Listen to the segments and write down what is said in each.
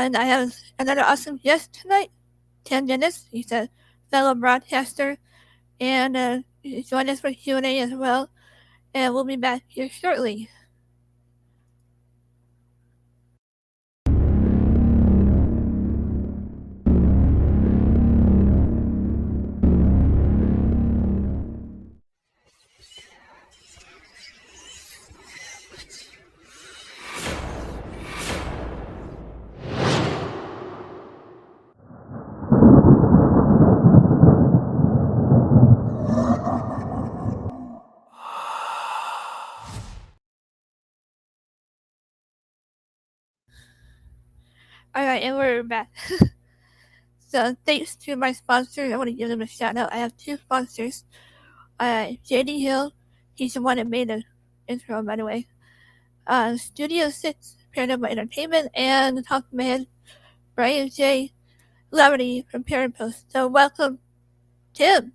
And I have another awesome guest tonight, Tim Dennis. He's a fellow broadcaster and uh, join us for Q&A as well. And we'll be back here shortly. All right, and we're back. so thanks to my sponsors. I want to give them a shout out. I have two sponsors. Uh, JD Hill, he's the one that made the intro, by the way. Uh, Studio Six, Paranormal Entertainment, and the top man, Brian J. Laverty from Parent Post. So welcome, Tim.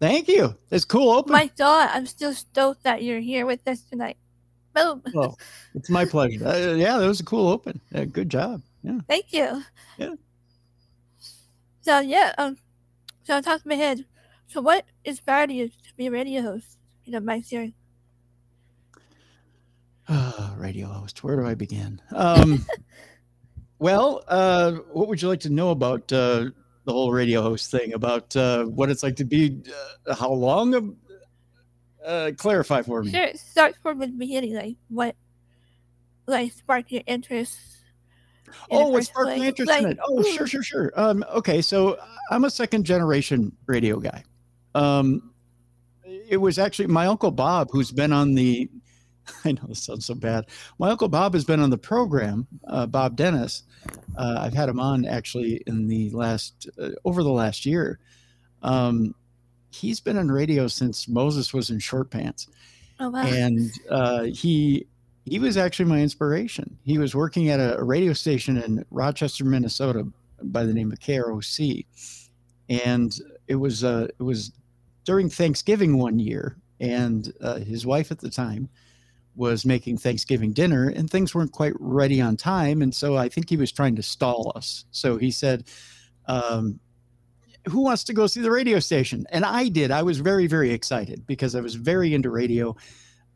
Thank you. It's cool open. My God, I'm still stoked that you're here with us tonight. Boom. Well, it's my pleasure. Uh, yeah, that was a cool open. Uh, good job. Yeah. Thank you. Yeah. So yeah, um, so on top of my head, so what inspired you to be a radio host? You know, my sharing. Uh, radio host. Where do I begin? Um, well, uh, what would you like to know about uh, the whole radio host thing? About uh, what it's like to be, uh, how long? Uh, clarify for me. Sure. Start from the beginning. Like what, like sparked your interest oh, what sparked my interest like, in it? Oh, sure, sure, sure. Um, okay, so I'm a second generation radio guy. Um, it was actually my uncle Bob, who's been on the. I know this sounds so bad. My uncle Bob has been on the program. Uh, Bob Dennis. Uh, I've had him on actually in the last uh, over the last year. Um, he's been on radio since Moses was in short pants. Oh, wow. And uh, he he was actually my inspiration. He was working at a, radio station in Rochester, Minnesota, by the name of KROC, and it was uh, it was during Thanksgiving one year, and uh, his wife at the time was making Thanksgiving dinner, and things weren't quite ready on time, and so I think he was trying to stall us. So he said. Um, who wants to go see the radio station? And I did. I was very, very excited because I was very into radio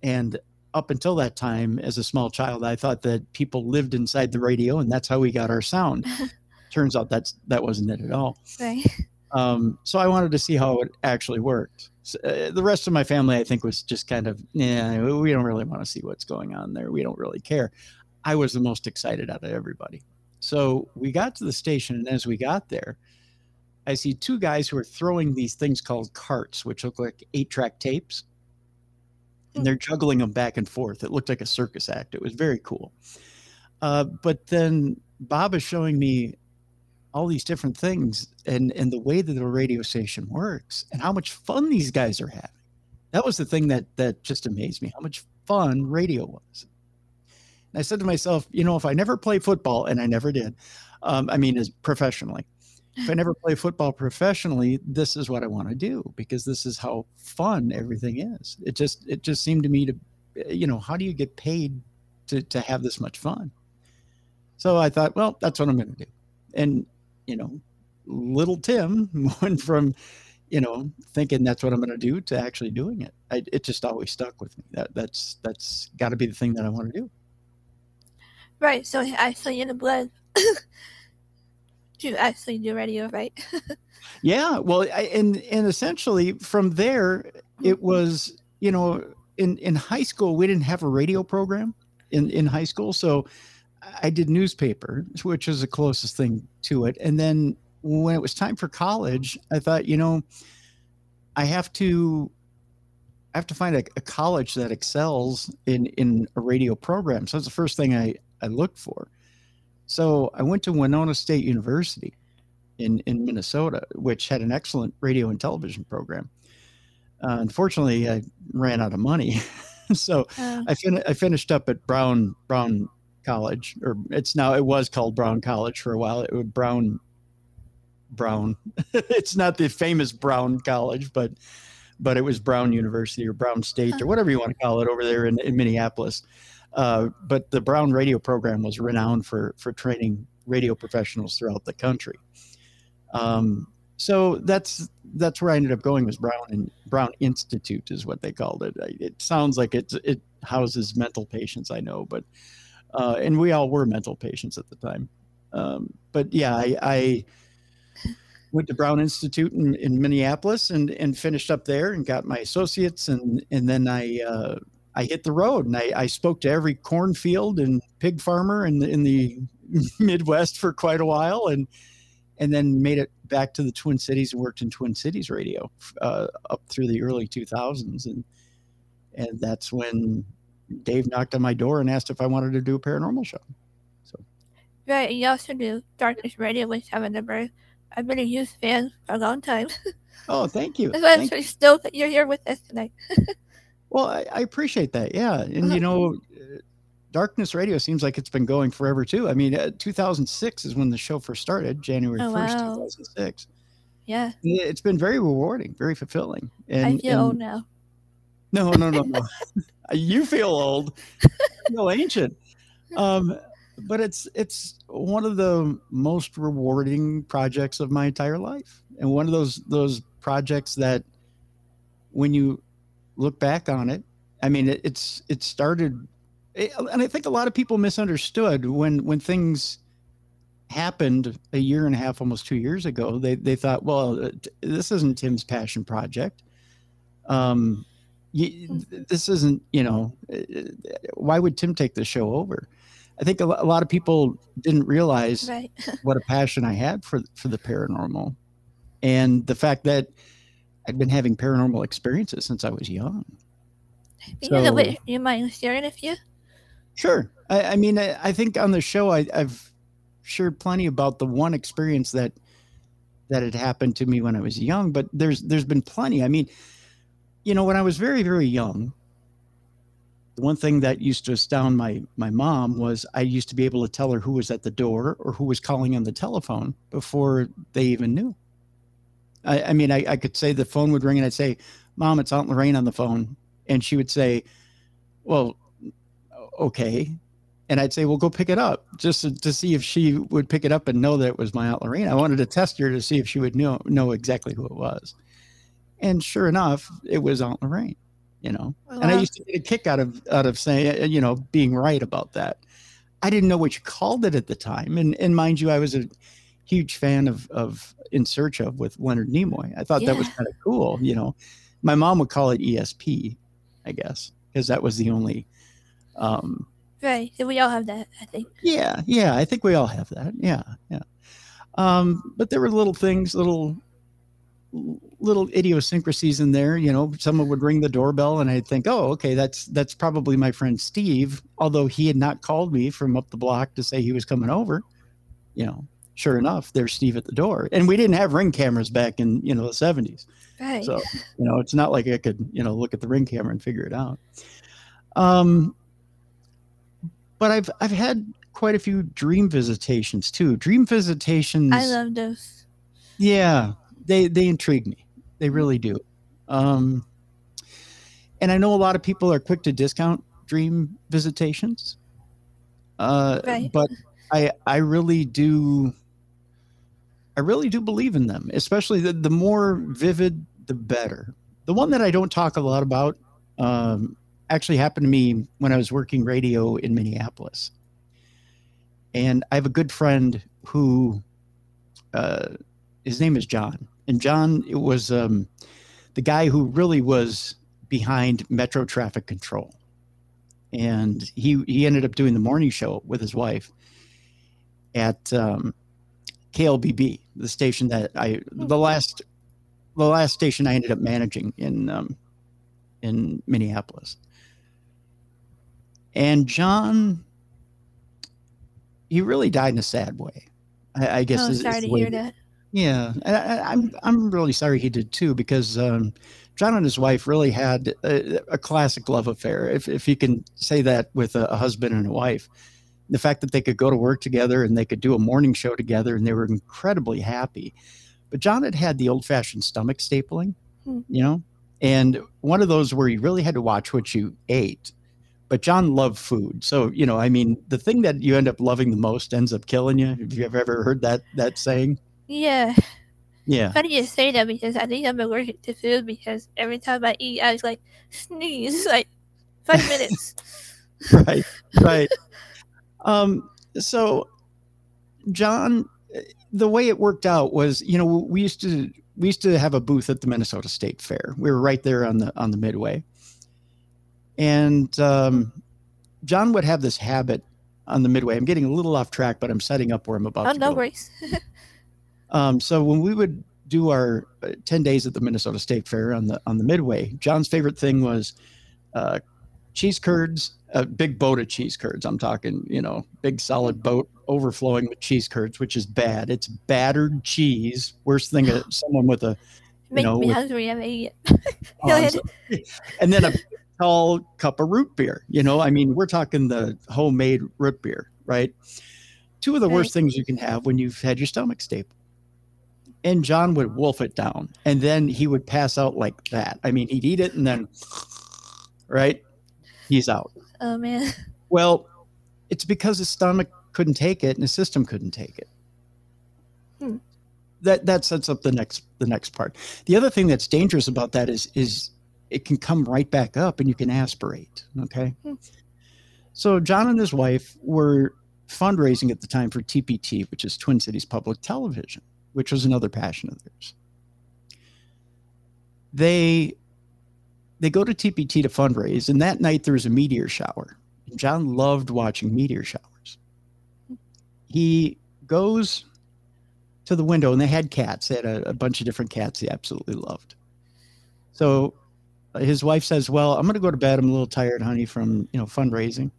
and up until that time, as a small child, I thought that people lived inside the radio, and that's how we got our sound. Turns out that's that wasn't it at all. Right. Um, so I wanted to see how it actually worked. So, uh, the rest of my family, I think, was just kind of, yeah, we don't really want to see what's going on there. We don't really care. I was the most excited out of everybody. So we got to the station, and as we got there, I see two guys who are throwing these things called carts, which look like eight track tapes and they're juggling them back and forth. It looked like a circus act. It was very cool. Uh, but then Bob is showing me all these different things and and the way that the radio station works and how much fun these guys are having. That was the thing that that just amazed me. How much fun radio was. And I said to myself, you know, if I never play football, and I never did, um, I mean, as professionally, if I never play football professionally, this is what I want to do because this is how fun everything is. It just it just seemed to me to eh, you know, how do you get paid to to have this much fun? So I thought, well, that's what I'm going to do. And you know, little Tim went from you know thinking that's what I'm going to do to actually doing it. I, it just always stuck with me. That that's that's got to be the thing that I want to do. Right. So actually in the blood to actually do radio, right? yeah. Well, I, and and essentially from there, it mm-hmm. was you know in in high school we didn't have a radio program in in high school, so I did newspaper, which is the closest thing to it, and then when it was time for college, I thought, you know, I have to I have to find a, a, college that excels in in a radio program. So that's the first thing I I looked for. So I went to Winona State University in, in Minnesota, which had an excellent radio and television program. Uh, unfortunately, I ran out of money. so uh. I, fin- I finished up at Brown Brown College, or it's now it was called Brown College for a while. It was Brown Brown. it's not the famous Brown College, but but it was Brown University or Brown State or whatever you want to call it over there in, in Minneapolis. Uh, but the Brown radio program was renowned for for training radio professionals throughout the country. Um, so that's that's where I ended up going was Brown and Brown Institute is what they called it. It sounds like it it houses mental patients, I know, but uh, and we all were mental patients at the time. Um, but yeah, I, I, went to Brown Institute in, in Minneapolis and and finished up there and got my associates and and then I uh, I hit the road and I, I spoke to every cornfield and pig farmer in the, in the Midwest for quite a while and and then made it back to the Twin Cities and worked in Twin Cities radio uh, up through the early 2000s and and that's when Dave knocked on my door and asked if I wanted to do a paranormal show. So right, you also do Darkness Radio with Seven Number. I've been a huge fan for a long time. Oh, thank you. That's why I'm so stoked that you're here with us tonight. Well, I, I appreciate that. Yeah, and you know, Darkness Radio seems like it's been going forever too. I mean, uh, 2006 is when the show first started, January Oh, 1st, wow. 2006. Yeah, Yeah, It's been very rewarding, very fulfilling. And, I feel and- old now. No, no, no, no. you feel old. You feel ancient. Um, but it's it's one of the most rewarding projects of my entire life, and one of those those projects that, when you look back on it, I mean, it, it's it started, it, and I think a lot of people misunderstood when when things happened a year and a half, almost two years ago. They they thought, well, uh, this isn't Tim's passion project. Um, you, this isn't, you know, uh, why would Tim take the show over? I think a, a lot of people didn't realize Right. what a passion I had for for the paranormal, and the fact that I'd been having paranormal experiences since I was young. You know, wait, you mind sharing a few? Sure. I, I mean, I, I think on the show, I, I've shared plenty about the one experience that that had happened to me when I was young. But there's there's been plenty. I mean, you know, when I was very very young, the one thing that used to astound my my mom was I used to be able to tell her who was at the door or who was calling on the telephone before they even knew. I, I mean, I, I could say the phone would ring and I'd say, "Mom, it's Aunt Lorraine on the phone," and she would say, "Well." okay. And i'd say well go pick it up just to, to see if she would pick it up and know that it was my aunt lorraine. I wanted to test her to see if she would know know exactly who it was. And sure enough it was aunt lorraine you know? Oh, and i used to get a kick out of out of saying uh, you know being right about that. I didn't know what you called it at the time. And and mind you i was a huge fan of of in search of with leonard nimoy. I thought that was kind of cool you know. My mom would call it esp i guess because that was the only um Right. So we all have that, I think. yeah yeah i think we all have that yeah yeah. Um but there were little things little little idiosyncrasies in there you know. Someone would ring the doorbell and i'd think oh okay that's that's probably my friend steve although he had not called me from up the block to say he was coming over you know sure enough there's steve at the door and we didn't have ring cameras back in you know the 70s Right. so, you know, it's not like I could, you know, look at the ring camera and figure it out. Um, but I've I've had quite a few dream visitations too. Dream visitations, I love those. yeah, they they intrigue me. They really do. Um, and I know a lot of people are quick to discount dream visitations. Uh, Right. but I I really do I really do believe in them, especially the, the more vivid, the better. The one that I don't talk a lot about um, actually happened to me when I was working radio in Minneapolis. And I have a good friend who, uh, his name is John. And John it was um, the guy who really was behind Metro Traffic Control. And he, he ended up doing the morning show with his wife at um, KLBB, the station that I the last the last station I ended up managing in um, in Minneapolis. And John, he really died in a sad way. I, I guess. Oh, is- is sorry the to hear that. yeah, I, I- I'm I'm really sorry he did too because um, John and his wife really had a, a classic love affair, if if you can say that with a, a husband and a wife. The fact that they could go to work together and they could do a morning show together and they were incredibly happy. But John had had the old-fashioned stomach stapling, Hmm. you know, and one of those where you really had to watch what you ate, but but John loved food. So, you know, I mean, the thing that you end up loving the most ends up killing you. Have you ever heard that that saying? Yeah. Yeah. Funny you say that because I think I'm allergic to food because every time I eat, I was like sneeze like five minutes. right. Right. Um. So, John, the way it worked out was, you know, we used to we used to have a booth at the Minnesota State Fair. We were right there on the on the midway, and um, John would have this habit on the midway. I'm getting a little off track, but I'm setting up where I'm about oh, to no go. worries. Um, so when we would do our uh, 10 days at the Minnesota State Fair on the on the midway, John's favorite thing was uh, cheese curds, a big boat of cheese curds. I'm talking, you know, big solid boat overflowing with cheese curds, which is bad. It's battered cheese. Worst thing, uh, someone with a Make know, me with- hungry. I'm eating it. Oh, Go I'm ahead. and then a tall cup of root beer. You know, I mean, we're talking the homemade root beer, right? Two of the worst things you can have when you've had your stomach stapled. And John would wolf it down, and then he would pass out like that. I mean, he'd eat it, and then, right, he's out. Oh man. Well, it's because his stomach couldn't take it, and his system couldn't take it. Hmm. That that sets up the next the next part. The other thing that's dangerous about that is is it can come right back up, and you can aspirate. Okay. Hmm. So John and his wife were fundraising at the time for TPT, which is Twin Cities Public Television, which was another passion of theirs. They they go to TPT to fundraise, and that night there was a meteor shower. John loved watching meteor showers. He goes to the window, and they had cats. They had a, a bunch of different cats he absolutely loved. So uh, his wife says, "Well, I'm going to go to bed. I'm a little tired, honey, from you know fundraising."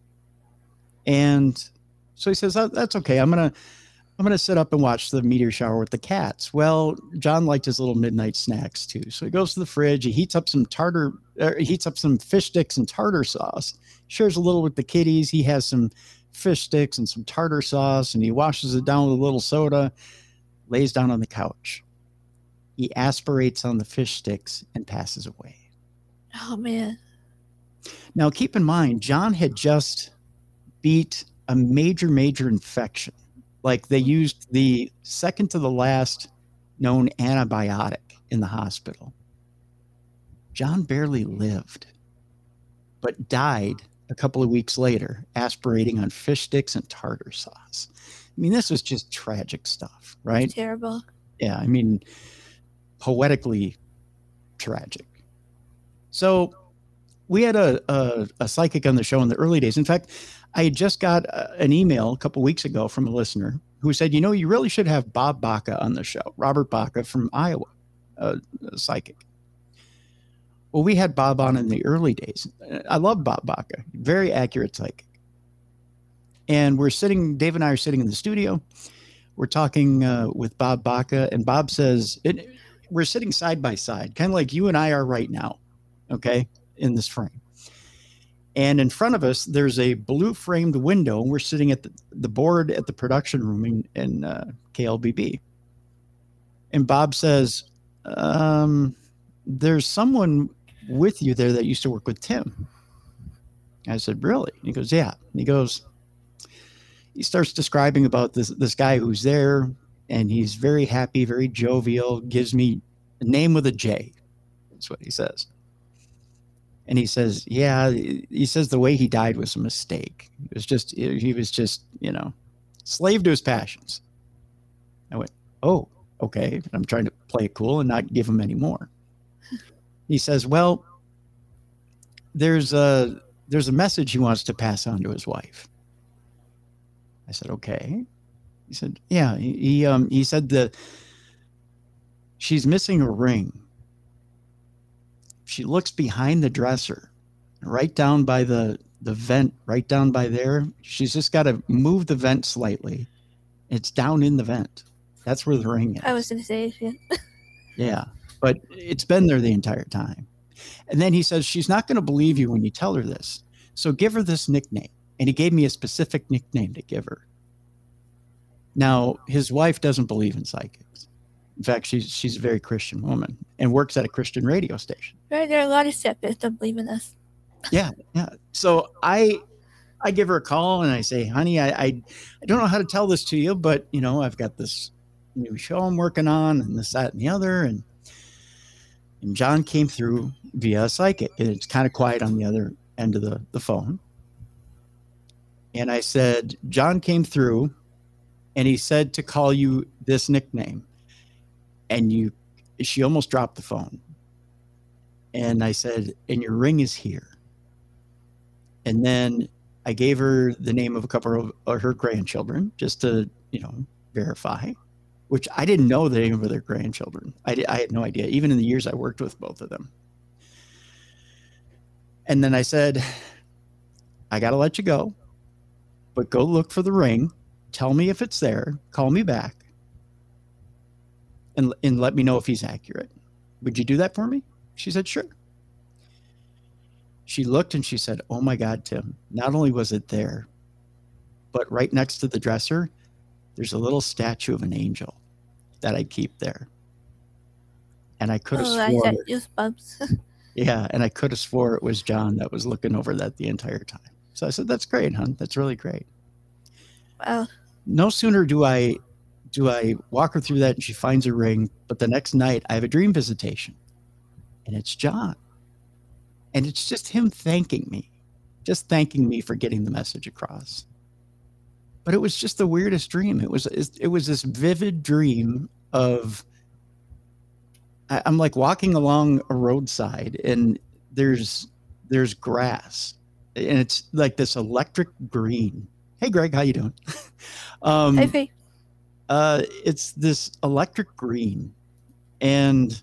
And so he says, "Oh, "That's okay. I'm gonna I'm gonna sit up and watch the meteor shower with the cats." Well, John liked his little midnight snacks too, so he goes to the fridge. He heats up some tartar, er, he heats up some fish sticks and tartar sauce. Shares a little with the kitties. He has some fish sticks and some tartar sauce, and he washes it down with a little soda. Lays down on the couch. He aspirates on the fish sticks and passes away. Oh man. Now, keep in mind, John had just beat a major, major infection. Like they used the second to the last known antibiotic in the hospital. John barely lived, but died a couple of weeks later, aspirating on fish sticks and tartar sauce. I mean, this was just tragic stuff, right? Terrible. yeah i mean poetically tragic so we had a, a, a psychic on the show in the early days in fact i had just got uh, an email a couple weeks ago from a listener who said you know you really should have bob baca on the show robert baca from iowa uh, a psychic. Well we had bob on in the early days. I love bob baca very accurate psychic. And we're sitting dave and i are sitting in the studio. We're talking uh, with Bob Baca, and Bob says it, we're sitting side by side, kind of like you and I are right now, okay, in this frame. And in front of us, there's a blue framed window, and we're sitting at the, the board at the production room in, in uh, KLBB. And Bob says, um, There's someone with you there that used to work with Tim. I said, Really? he goes, Yeah. And he goes, he starts describing about this this guy who's there and he's very happy very jovial gives me a name with a j that's what he says and he says yeah he says the way he died was a mistake it was just he was just you know slave to his passions i went oh okay i'm trying to play it cool and not give him any more he says well there's a there's a message he wants to pass on to his wife I said, okay. He said, yeah. He, he um he said that she's missing a ring. She looks behind the dresser, right down by the the vent, right down by there. She's just got to move the vent slightly. It's down in the vent. That's where the ring is. I was gonna say yeah. Yeah, but it's been there the entire time. And then he says, She's not going to believe you when you tell her this. So give her this nickname. And he gave me a specific nickname to give her. Now, his wife doesn't believe in psychics. In fact, she's, she's a very Christian woman and works at a Christian radio station. Right, there are a lot of skeptics don't believe in us. Yeah, yeah. So I I give her a call and I say, honey, I, I, I don't know how to tell this to you, but you know, I've got this new show I'm working on and this, that, and the other. And and John came through via psychic. And it's kind of quiet on the other end of the, the phone. And I said, John came through and he said to call you this nickname. And you she almost dropped the phone. And I said, and your ring is here. And then I gave her the name of a couple of her grandchildren just to, you know, verify, which I didn't know the name of their grandchildren. I, I had no idea, even in the years I worked with both of them. And then I said, I got to let you go, but go look for the ring. Tell me if it's there. Call me back and, and let me know if he's accurate. Would you do that for me? She said, Sure. She looked and she said, Oh my God, Tim, not only was it there, but right next to the dresser, there's a little statue of an angel that I keep there. And I could have Oh, I swore, got goosebumps. yeah, and I could have swore it was John that was looking over that the entire time. So I said, That's great, hon. That's really great. wow. no sooner do I do I walk her through that and she finds a ring, but the next night I have a dream visitation and it's John. And it's just him thanking me, just thanking me for getting the message across. But it was just the weirdest dream. It was it was this vivid dream of I'm like walking along a roadside and there's there's grass and it's like this electric green. Hey Greg, how you doing? um think uh, it's this electric green, and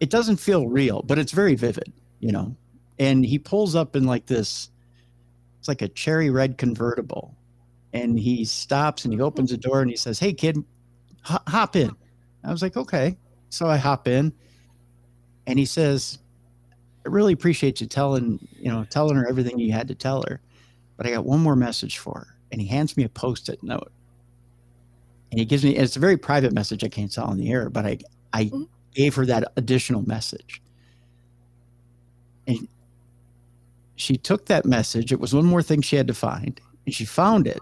it doesn't feel real, but it's very vivid, you know. And he pulls up in like this, it's like a cherry red convertible, and he stops and he opens the door and he says, "Hey kid, ho- hop in." I was like, "Okay." So I hop in, and he says, "I really appreciate you telling you know telling her everything you had to tell her, but I got one more message for her." And he hands me a post-it note and he gives me and it's a very private message i can't tell on the air but i i Mhm. gave her that additional message. And she took that message. It was one more thing she had to find and she found it.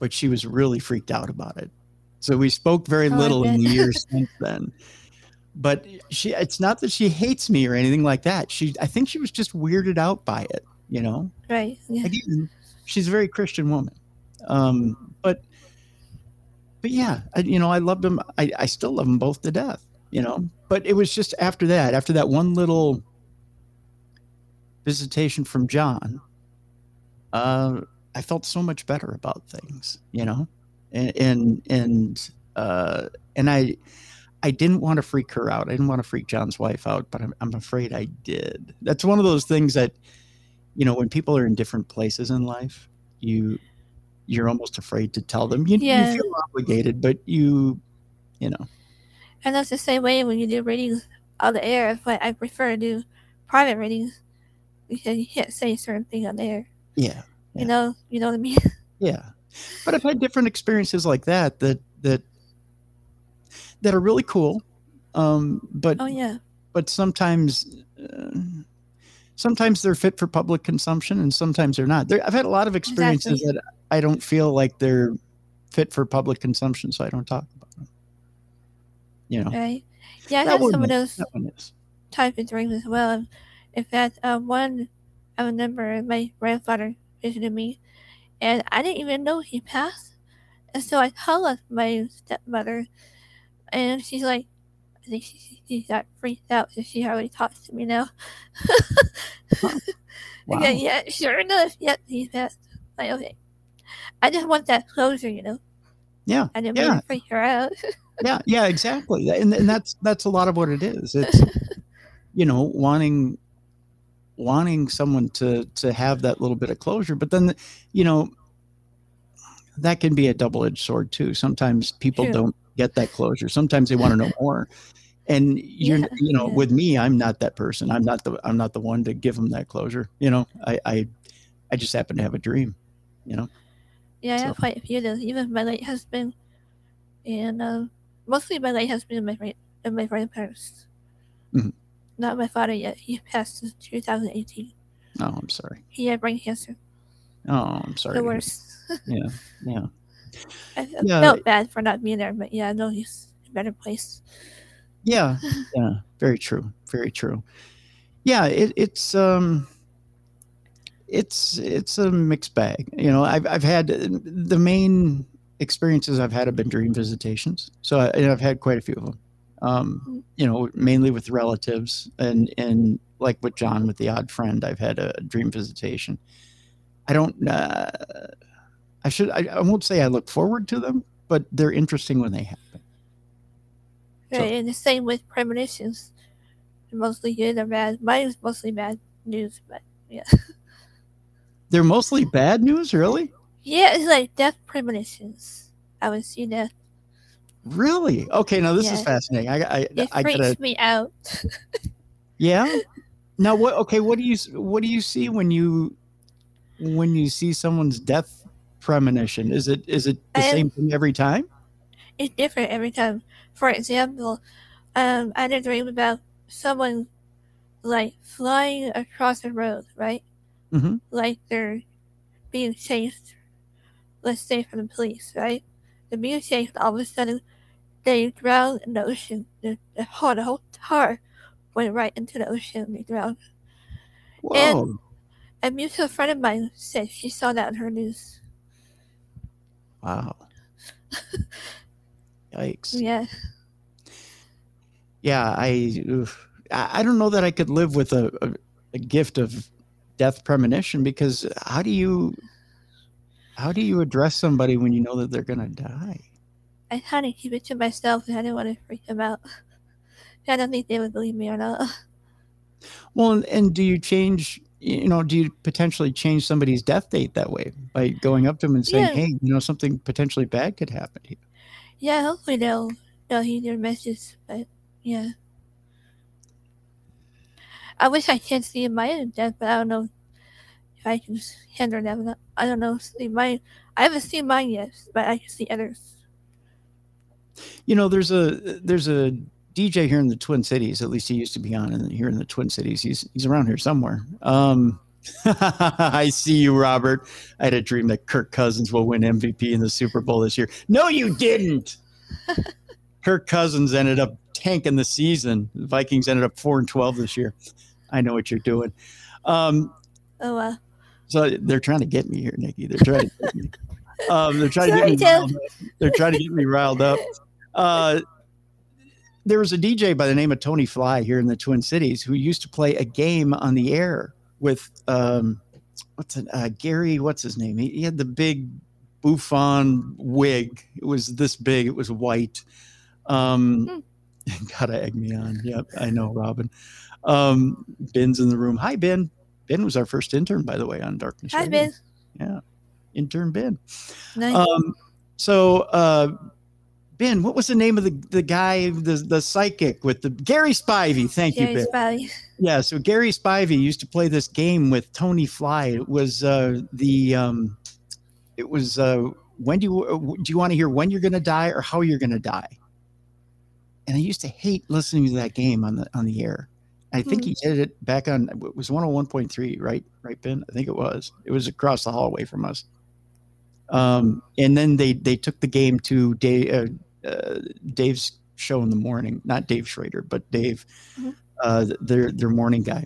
But she was really freaked out about it. So we spoke very Oh, little in the years since then. But she it's not that she hates me or anything like that. She i think she was just weirded out by it you know? Right. Yeah. again, she's a very Christian woman. Um, but but yeah, I, you know, I loved them. I, I still love them both to death. You know, but it was just after that, after that one little visitation from John, uh, I felt so much better about things. You know, and and and uh, and I. I didn't want to freak her out. I didn't want to freak John's wife out, but I'm, I'm afraid I did. That's one of those things that you know when people are in different places in life you you're almost afraid to tell them you, Yeah. you feel obligated but you you know And that's the same way when you do readings on the air. But I prefer to do private readings because you can't say certain things on the air. yeah Yeah. You know, you know what I mean. yeah but i've had different experiences like that that that that are really cool um but oh yeah, but sometimes uh, sometimes they're fit for public consumption and sometimes they're not there, i've had a lot of experiences Exactly. that i don't feel like they're fit for public consumption so i don't talk about them you know right. Yeah, I That had one some of those type of dreams as well. In fact, uh, one I remember my grandfather visited me, and I didn't even know he passed. And so I called my stepmother, and she's like, I think she, she got freaked out because she already talks to me now. Wow. Okay, yeah, sure enough, yep, he passed. Like, okay. I just want that closure, you know. yeah I didn't Yeah. want to freak her out. yeah yeah exactly and, and that's that's a lot of what it is it's you know wanting wanting someone to to have that little bit of closure but then you know that can be a double-edged sword too sometimes people True. don't get that closure sometimes they want to know more and you're Yeah, you know yeah. with me i'm not that person i'm not the i'm not the one to give them that closure you know i i i just happen to have a dream you know Yeah, I have So- quite a few of those. Even my late husband, and uh, mostly my late husband and my grand- and my grandparents. Mhm. Not my father yet. He passed in 2018. Oh, I'm sorry. He had brain cancer. Oh, I'm sorry. The worst. Yeah, yeah. I, Yeah. felt bad for not being there, but yeah, no, he's a better place. Yeah, yeah, very true, very true. Yeah, it, it's um, it's it's a mixed bag. You know, I've I've had the main experiences I've had have been dream visitations, so I, I've had quite a few of them. Um, you know, mainly with relatives, and and like with John with the odd friend, I've had a dream visitation. I don't. Uh, I should. I, I won't say I look forward to them, but they're interesting when they happen. So- Right, and the same with premonitions. They're mostly good or bad. Mine is mostly bad news, but yeah. They're mostly bad news, really. yeah, it's like death premonitions. I would see that. Really? Okay, now this is fascinating. I, I, It I freaks gotta, me out. yeah. Now what? Okay, what do you what do you see when you when you see someone's death premonition? Is it is it the I same thing every time? It's different every time. For example, um, I had a dream about someone like flying across the road, right? Mhm. Like they're being chased, let's say from the police, right? They're being chased, all of a sudden they drown in the ocean. The, the, whole, the whole car went right into the ocean. They drowned. Whoa! A mutual friend of mine said she saw that on her news. wow! Yikes! Yeah. Yeah, I, oof. I don't know that I could live with a, a, a gift of death premonition because how do you how do you address somebody when you know that they're gonna die? I kind of keep it to myself and I didn't want to freak them out. I don't think they would believe me or not. Well, and, and do you change? You know, do you potentially change somebody's death date that way by going up to them and saying, Yeah. "Hey, you know, something potentially bad could happen to you"? Yeah, hopefully they'll they'll hear your message, but yeah. I wish I could see my own death, but I don't know if I can handle that. I don't know. See mine. I haven't seen mine yet, but I can see others. You know, there's a there's a DJ here in the Twin Cities. At least he used to be on in, here in the Twin Cities. He's he's around here somewhere. Um, I see you, Robert. I had a dream that Kirk Cousins will win MVP in the Super Bowl this year. No, you didn't. Kirk Cousins ended up tanking the season. The Vikings ended up four and twelve this year. I know what you're doing. Um, Oh wow. so they're trying to get me here, Nikki. They're trying to get me. Um, they're trying Sorry, to get me. Riled up. They're trying to get me riled up. Uh, there was a DJ by the name of Tony Fly here in the Twin Cities who used to play a game on the air with um, what's it? Uh, Gary. What's his name? He, he had the big bouffant wig. It was this big. It was white. Um, gotta egg me on. Yep, I know, Robin. Um, Ben's in the room. Hi, Ben. Ben was our first intern, by the way, on Darkness. Hi, Radio. Ben. Yeah, intern Ben. Nice. Um, so, uh, Ben, what was the name of the the guy, the the psychic with the Gary Spivey? Thank you, Jerry Ben. Spivey. Yeah, so Gary Spivey used to play this game with Tony Fly. It was uh, the um, it was uh, when do you uh, do you want to hear when you're going to die or how you're going to die? And I used to hate listening to that game on the on the air. I think Hmm. he did it back on it was 101.3, right? Right, Ben? I think it was. It was across the hallway from us. Um, and then they they took the game to day, uh, uh, Dave's show in the morning, not Dave Schrader, but Dave, Mhm. uh, their their morning guy.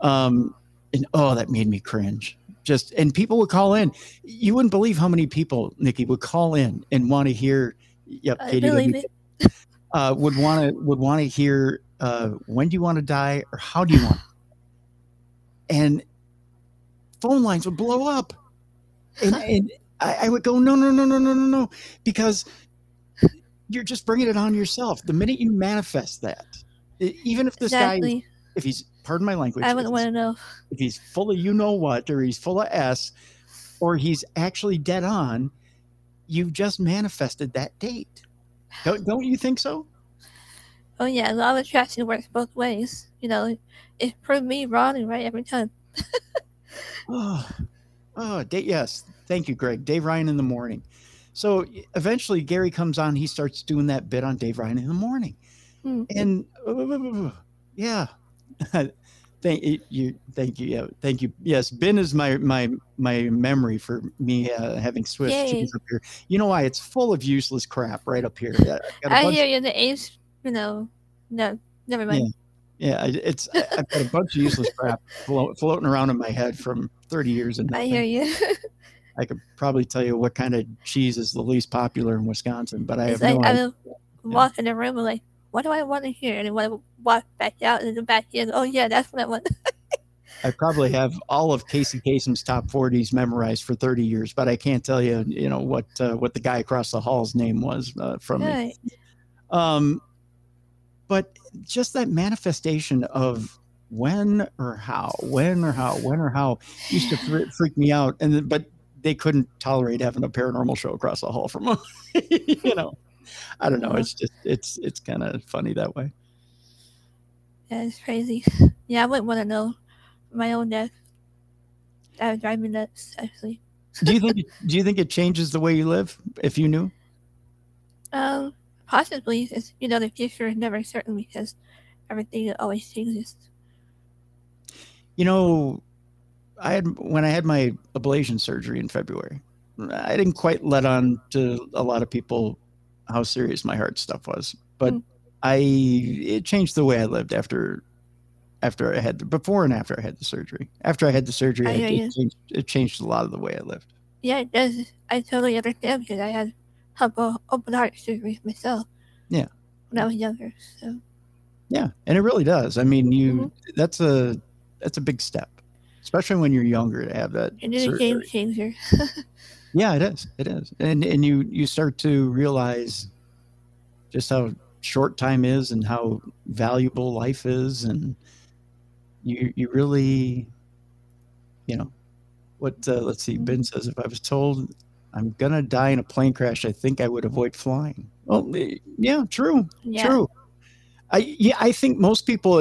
Um, and oh, that made me cringe. Just and people would call in. You wouldn't believe how many people, Nikki, would call in and want to hear. Yep, I Katie, believe it. uh, would want to would want to hear uh, when do you want to die or how do you want, and phone lines would blow up, and, and I, I would go no no no no no no no because you're just bringing it on yourself. The minute you manifest that, even if this guy, if he's pardon my language, I if wouldn't he's- want to know. if he's full of you know what or he's full of s or he's actually dead on you've just manifested that date don't, don't you think so Oh yeah, law of attraction works both ways. You know, it proved me wrong and right every time. oh, oh Dave, yes thank you greg dave ryan in the morning so eventually gary comes on he starts doing that bit on dave ryan in the morning Hmm. and uh, yeah thank you. Thank you. Yeah. Thank you. Yes. Ben is my my my memory for me uh, having Swiss cheese up here. You know why? It's full of useless crap right up here. Yeah, I got a I bunch- hear you. The age, you know, no, never mind. Yeah, I- it's I- I've got a bunch of useless crap float, floating around in my head from 30 years and I hear you. I could probably tell you what kind of cheese is the least popular in Wisconsin, but I have like no I idea. walk in the room and like, what do I want to hear? And when I walk back out in the back end, oh yeah, that's what I want. I probably have all of Casey Kasem's top 40s memorized for 30 years, but I can't tell you, you know, what uh, what the guy across the hall's name was uh, from me. Right. Um, but just that manifestation of when or how, when or how, when or how used to freak me out. And but they couldn't tolerate having a paranormal show across the hall from them. you know, I don't know. It's just it's it's kind of funny that way. Yeah, it's crazy. Yeah, I wouldn't want to know my own death. That would drive me nuts, actually. Do you think do you think it changes the way you live if you knew? Um, possibly. It's, you know, the future is never certain because everything always changes. You know, I had when I had my ablation surgery in February. I didn't quite let on to a lot of people how serious my heart stuff was, but Mm. I it changed the way I lived after after I had the before and after I had the surgery. After I had the surgery, I it, it, changed, it changed a lot of the way I lived. Yeah, it does. I totally understand because I had couple open heart surgery myself. Yeah. When I was younger, so Yeah, and it really does. I mean, you Mm-hmm. that's a that's a big step, especially when you're younger to have that. it is a game changer. Yeah, it is. It is, and and you you start to realize just how short time is and how valuable life is, and you you really, you know, what? Uh, let's see. Ben says, if I was told I'm gonna die in a plane crash, I think I would avoid flying. Well, eh, yeah, true, Yeah. true. I yeah, I think most people,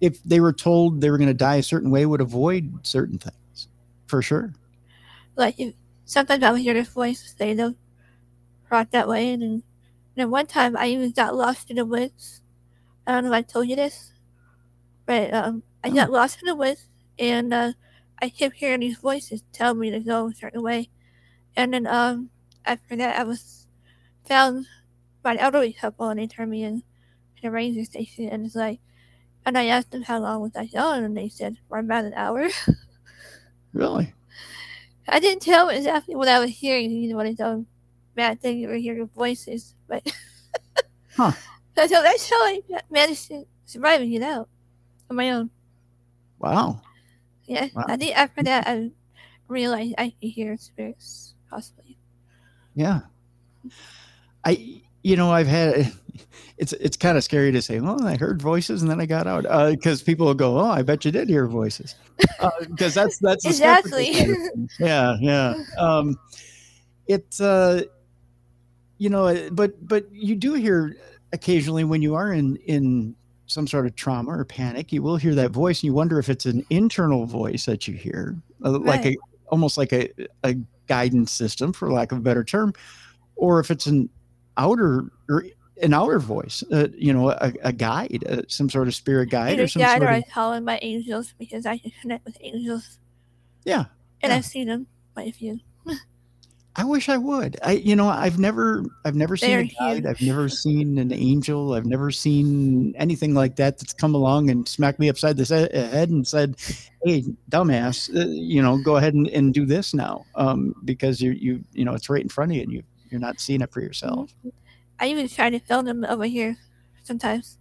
if they were told they were gonna die a certain way, would avoid certain things, for sure. Like sometimes I would hear this voice say right that way, and then, and then one time I even got lost in the woods. I don't know if I told you this, but um, I got lost in the woods, and uh, I kept hearing these voices tell me to go a certain way, and then um, after that I was found by an elderly couple, and they turned me in to the ranger station, and it's like, and I asked them how long was I gone, and they said for about an hour. Really. I didn't tell exactly what I was hearing, you know, what I told. Bad thing you were hearing voices, but Huh. how that's how I managed to survive and get out on my own. Wow. Yeah, Wow. I think after that I realized I could hear spirits possibly. Yeah. I you know I've had it's it's kind of scary to say. Well, I heard voices and then I got out because people will go, "Oh, I bet you did hear voices," because that's that's Exactly. side of things. yeah, yeah. Um, it's uh, you know, uh, but but you do hear occasionally when you are in in some sort of trauma or panic, you will hear that voice, and you wonder if it's an internal voice that you hear, uh, like a almost like a a guidance system, for lack of a better term, or if it's an outer or an outer voice, uh, you know, a, a guide, uh, some sort of spirit guide or some or sort I of call in my angels because I can connect with angels yeah. and Yeah. I've seen them quite a few. I wish I would. I, you know, I've never, I've never seen They're a guide. huge. I've never seen an angel. I've never seen anything like that that's come along and smacked me upside the head and said, "Hey, dumbass, uh, you know, go ahead and, and do this now," um, because you, you, you know, it's right in front of you and you, you're not seeing it for yourself. I even try to film them over here sometimes.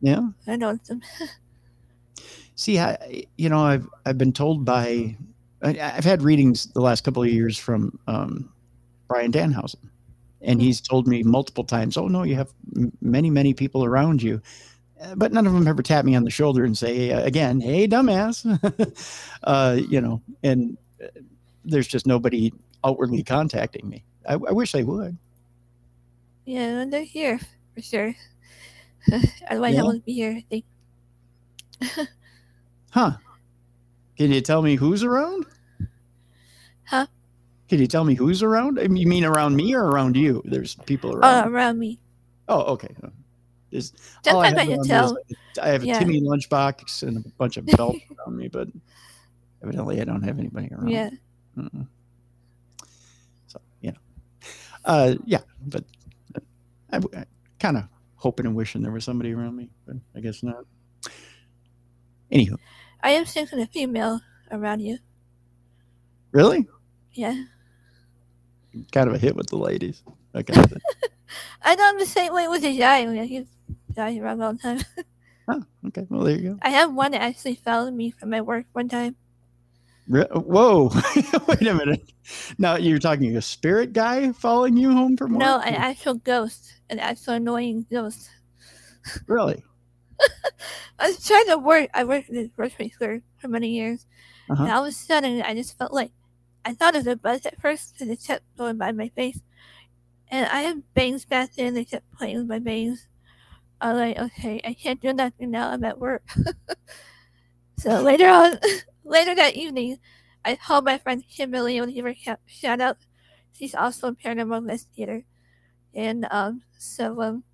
Yeah. I know them. See, I, you know, I've I've been told by, I, I've had readings the last couple of years from um, Brian Danhausen, and he's told me multiple times, "Oh no, you have many many people around you." Uh, But none of them ever tap me on the shoulder and say uh, again, "Hey, dumbass," uh, you know. And uh, there's just nobody outwardly contacting me. I, I wish they would. Yeah, they're here for sure. Otherwise, Yeah? I wouldn't be here. I think. Huh? Can you tell me who's around? Huh? Can you tell me who's around? I mean, You mean around me or around you? There's people Uh, around. around me. oh, okay. Is all I I, have can tell. I have a Yeah. Timmy lunchbox and a bunch of belts around me, but evidently I don't have anybody around. Yeah. Mm-mm. So you know, uh, yeah, but I, I kind of hoping and wishing there was somebody around me, but I guess not. Anywho, I am sensing a female around you. really, Yeah. kind of a hit with the ladies. Okay, kind of thing. I know I'm the same way with a guy. He's guy around all the time. oh, okay. Well, there you go. I have one that actually followed me from my work one time. Whoa! Wait a minute. Now you're talking a spirit guy following you home from work? No, an actual ghost. An actual annoying ghost. really. I was trying to work. I worked in the grocery store for many years. Uh-huh. And all of a sudden, I just felt like I thought it was a buzz at first because it kept going by my face. And I had bangs back then. They kept playing with my bangs. I was like, okay, I can't do nothing now. I'm at work. so later on, later that evening, I called my friend Kimberly and give her a shout out. She's also a paranormal investigator. And um, so um,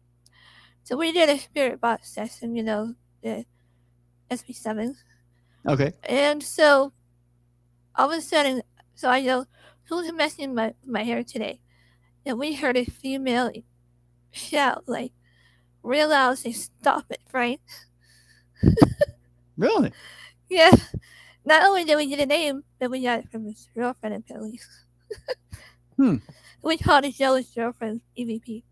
so we did a spirit box session, you know, the SB7. Okay. And so all of a sudden, so I go, who's messing my, my hair today? And we heard a female shout, like, real loud, say, stop it, Frank. Really? Yeah. Not only did we get a name, but we got it from his girlfriend at police. Hmm. We called his jealous girlfriend EVP.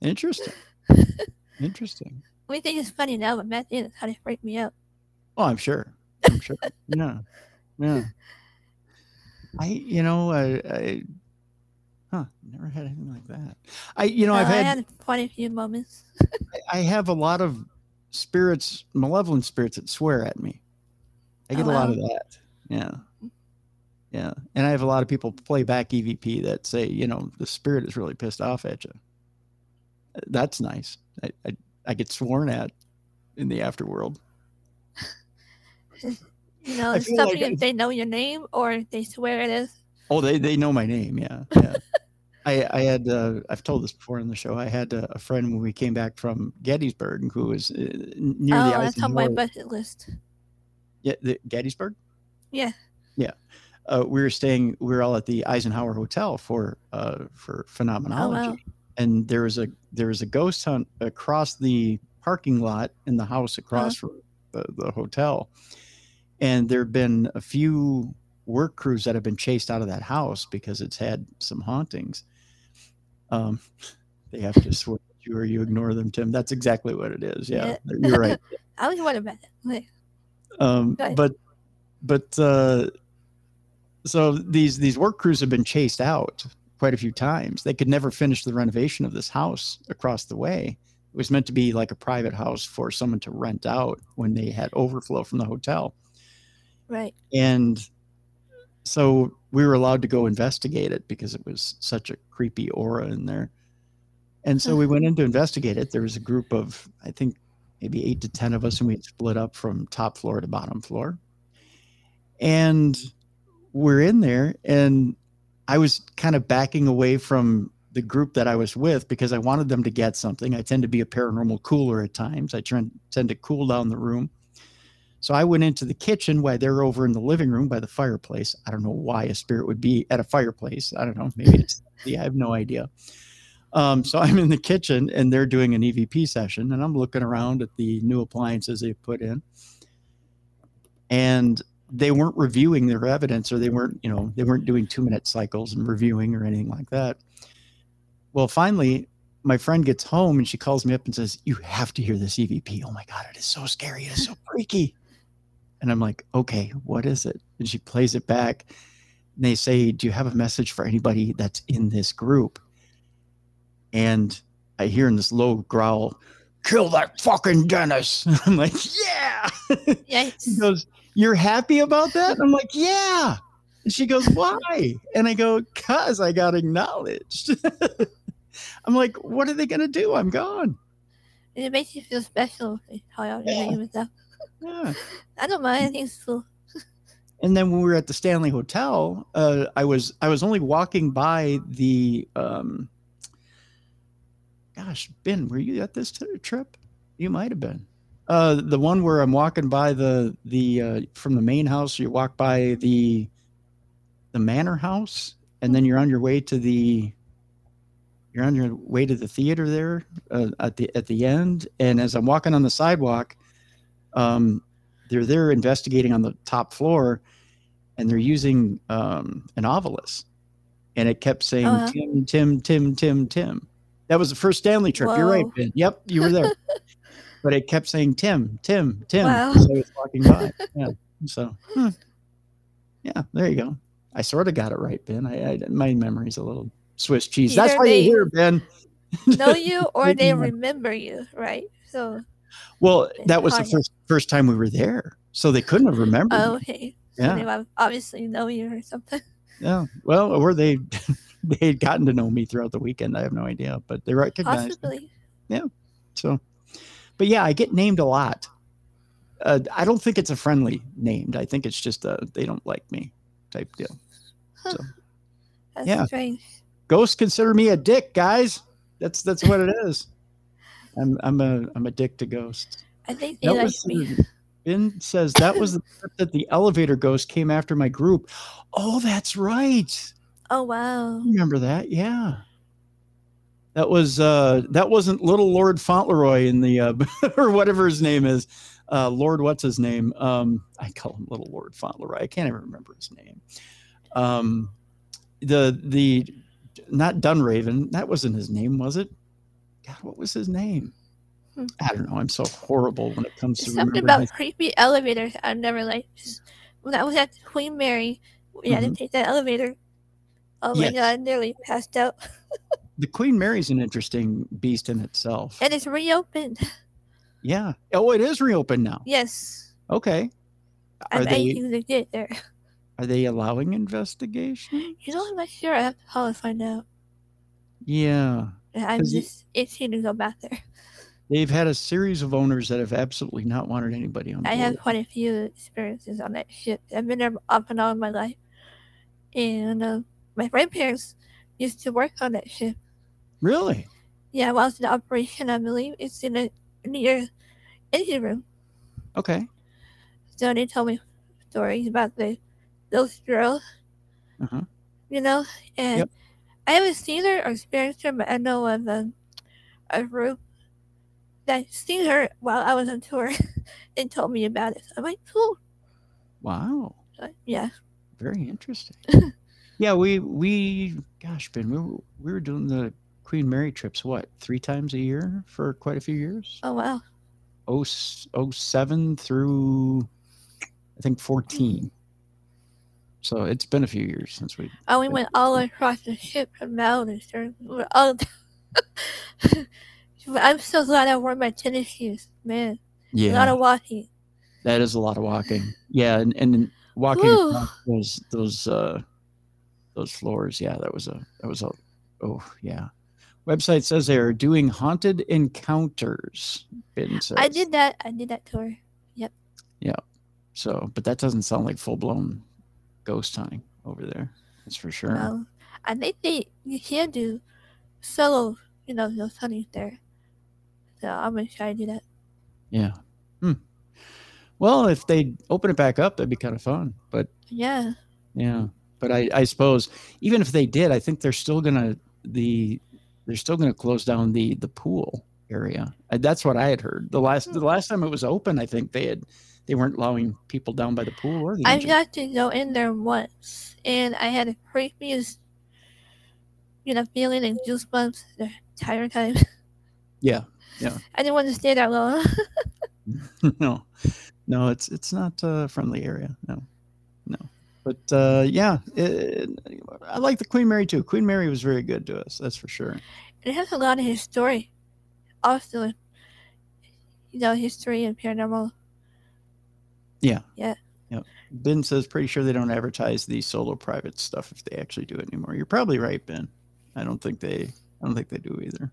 Interesting. Interesting. We think it's funny now, but back is it to freak me out. Oh, I'm sure. I'm sure. yeah. Yeah. I, you know, I, I, huh, never had anything like that. I, you know, Uh, I've I had, had quite a few moments. I have a lot of spirits, malevolent spirits that swear at me. I get Oh, a lot wow. of that. Yeah. Yeah. And I have a lot of people play back EVP that say, you know, the spirit is really pissed off at you. That's nice. I, I, I get sworn at in the afterworld. You know, I it's something like if they know your name or they swear it is. Oh, they they know my name. Yeah, yeah. I I had uh, I've told this before on the show. I had a, a friend when we came back from Gettysburg who was uh, near oh, the that's on my bucket list. Yeah, the Gettysburg. Yeah. Yeah. Uh, we were staying. We were all at the Eisenhower Hotel for uh, for phenomenology, Oh, wow. and there was a there was a ghost hunt across the parking lot in the house across Uh-huh. from the, the hotel, and there have been a few work crews that have been chased out of that house because it's had some hauntings. Um, they have to swear at you or you ignore them, Tim. That's exactly what it is. Yeah, you're right. I was wondering about that. Um, but but uh, so these these work crews have been chased out quite a few times. They could never finish the renovation of this house across the way. It was meant to be like a private house for someone to rent out when they had overflow from the hotel. right. And so we were allowed to go investigate it because it was such a creepy aura in there. And so we went in to investigate it. There was a group of, I think, maybe eight to 10 of us, and we split up from top floor to bottom floor. And we're in there, and I was kind of backing away from the group that I was with because I wanted them to get something. I tend to be a paranormal cooler at times. I try, tend to cool down the room. So I went into the kitchen while they're over in the living room by the fireplace. I don't know why a spirit would be at a fireplace. I don't know. Maybe it's, yeah, I have no idea. Um, so I'm in the kitchen and they're doing an EVP session and I'm looking around at the new appliances they put in. And they weren't reviewing their evidence or they weren't, you know, they weren't doing two minute cycles and reviewing or anything like that. Well, finally, my friend gets home and she calls me up and says, You have to hear this EVP. Oh my God, it is so scary. It is so freaky. And I'm like, Okay, what is it? And she plays it back. And they say, Do you have a message for anybody that's in this group? And I hear in this low growl, Kill that fucking Dennis. I'm like, Yeah. Yeah. She goes, You're happy about that? And I'm like, Yeah. And she goes, Why? And I go, Because I got acknowledged. I'm like, What are they going to do? I'm gone. It makes you feel special. if They call out your Yeah. stuff. Yeah. I don't mind. I think it's cool. And then when we were at the Stanley Hotel, uh, I was I was only walking by the um, gosh, Ben, were you at this t- trip? You might have been. Uh, the one where I'm walking by the the uh, from the main house, you walk by the the manor house, and then you're on your way to the you're on your way to the theater there uh, at the at the end. And as I'm walking on the sidewalk, um, they're there investigating on the top floor, and they're using um, an ovilus, and it kept saying Uh-huh. Tim, Tim, Tim, Tim, Tim. That was the first Stanley trip. You're right, Ben. Yep, you were there. but it kept saying Tim, Tim, Tim Wow. I was walking by. Yeah. So, hmm. yeah, there you go. I sort of got it right, Ben. I, I my memory's a little Swiss cheese. That's why they- you're here, Ben. know you or they remember you, right? So, Well, that was the first first time we were there, so they couldn't have remembered. oh, okay. So Yeah. they ob- obviously know you or something. Yeah. Well, or they they had gotten to know me throughout the weekend. I have no idea, but they recognized. me. Possibly. Yeah. So, but yeah, I get named a lot. Uh, I don't think it's a friendly named. I think it's just a they don't like me type deal. That's Yeah. strange. Ghosts consider me a dick, guys. That's that's what it is. I'm I'm a I'm a dick to ghosts. I think they That like was me. Ben says that was the that the elevator ghost came after my group. Oh, that's right. Oh, wow. Remember that? Yeah. That was uh that wasn't little Lord Fauntleroy in the uh or whatever his name is. Uh Lord what's his name? Um I call him little Lord Fauntleroy. I can't even remember his name. Um the the not Dunraven, that wasn't his name, was it? God, what was his name? Hmm. I don't know. I'm so horrible when it comes to something about creepy elevators I've never liked. When I was at Queen Mary, we had to take that elevator. Oh my. Yes. god, I nearly passed out. the Queen Mary's an interesting beast in itself. And it's reopened. yeah. Oh, it is reopened now. Yes. Okay. Are I'm they anxious to get there. are they allowing investigation? You know, I'm not sure. I have to find out. Yeah. I'm just itching to go back there. They've had a series of owners that have absolutely not wanted anybody on board. I have quite a few experiences on that ship. I've been there off and on in my life. And uh, my grandparents used to work on that ship. Really? Yeah, while it's in operation, I believe it's in a near engine room. Okay. So they told me stories about the those girls, Uh-huh. you know. And Yep. I haven't seen her or experienced her, but I know of um, a group that seen her while I was on tour and told me about it. So I'm like, cool. Wow. So, yeah. Very interesting. yeah, we we gosh, Ben, we were, we were doing the Queen Mary trips what three times a year for quite a few years. Oh wow. Oh, s- 07 through I think fourteen. So it's been a few years since we. Oh, we went all across the ship from. We were all. I'm so glad I wore my tennis shoes, man. Yeah. A lot of walking. that is a lot of walking. Yeah, and and walking those those uh those floors. Yeah, that was a that was a oh yeah. Website says they are doing haunted encounters. Says. I did that. I did that tour. Yep. Yeah. So, but that doesn't sound like full blown ghost hunting over there. That's for sure. No, I think they you can do solo, you know, those huntings there. So I'm gonna try to do that. Yeah. Hmm. Well, if they open it back up, that'd be kind of fun. But Yeah. yeah, but I, I suppose even if they did, I think they're still gonna the they're still gonna close down the the pool area. That's what I had heard. The last the last time it was open, I think they had they weren't allowing people down by the pool or the I engine. got to go in there once, and I had the creepiest, you know, feeling and goosebumps the entire time. Yeah, yeah. I didn't want to stay that long. no, no, it's it's not a friendly area. No, no. But uh, yeah, it, I like the Queen Mary too. Queen Mary was very good to us. That's for sure. it has a lot of history, also, you know, history and paranormal. Yeah. Yeah. Yep. Ben says pretty sure they don't advertise the solo private stuff if they actually do it anymore. You're probably right, Ben. I don't think they. I don't think they do either.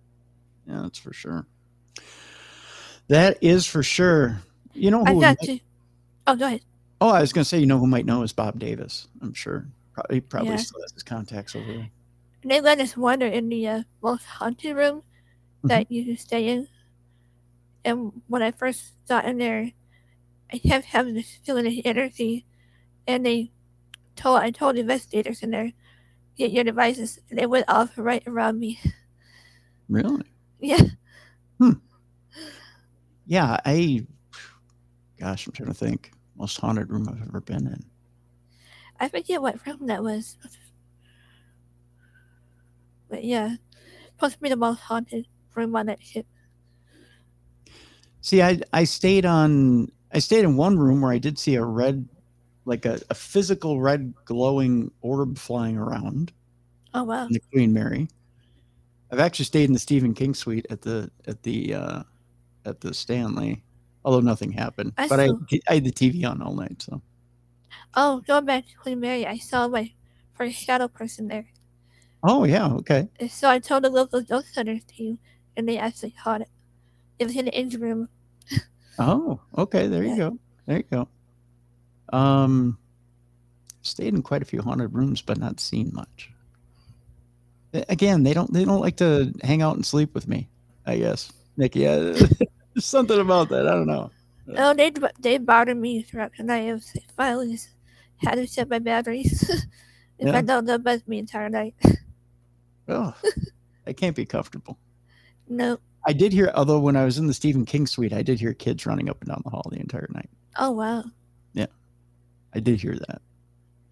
Yeah, that's for sure. That is for sure. You know who? I got might- to. Oh, go ahead. Oh, I was going to say, you know who might know is Bob Davis. I'm sure. Probably, probably Yeah. still has his contacts over there. They let us wander in the uh, most haunted room that you can stay in. And when I first got in there, I kept having this feeling of energy, and they told I told investigators in there, get your devices, and they went off right around me. Really? Yeah. Hmm. Yeah, I. Gosh, I'm trying to think. Most haunted room I've ever been in. I forget what room that was. But yeah, supposed to be the most haunted room on that ship. See, I I stayed on. I stayed in one room where I did see a red, like a, a physical red glowing orb flying around Oh wow. in the Queen Mary. I've actually stayed in the Stephen King suite at the at the uh, at the Stanley, although nothing happened. I but I saw- I had the TV on all night, so Oh, going back to Queen Mary, I saw my first shadow person there. oh yeah, okay. And so I told the local ghost hunters team, and they actually caught it. It was in the engine room. Oh, okay. There you go. There you go. Um, stayed in quite a few haunted rooms, but not seen much. Again, they don't they don't like to hang out and sleep with me. I guess, Nick. Yeah, there's something about that. I don't know. Oh, they they bothered me throughout the night. I finally had to set my batteries. if Yeah. I don't, they'll buzz me entire night. Oh, I can't be comfortable. no. I did hear, although when I was in the Stephen King suite, I did hear kids running up and down the hall the entire night. Oh wow. Yeah, I did hear that.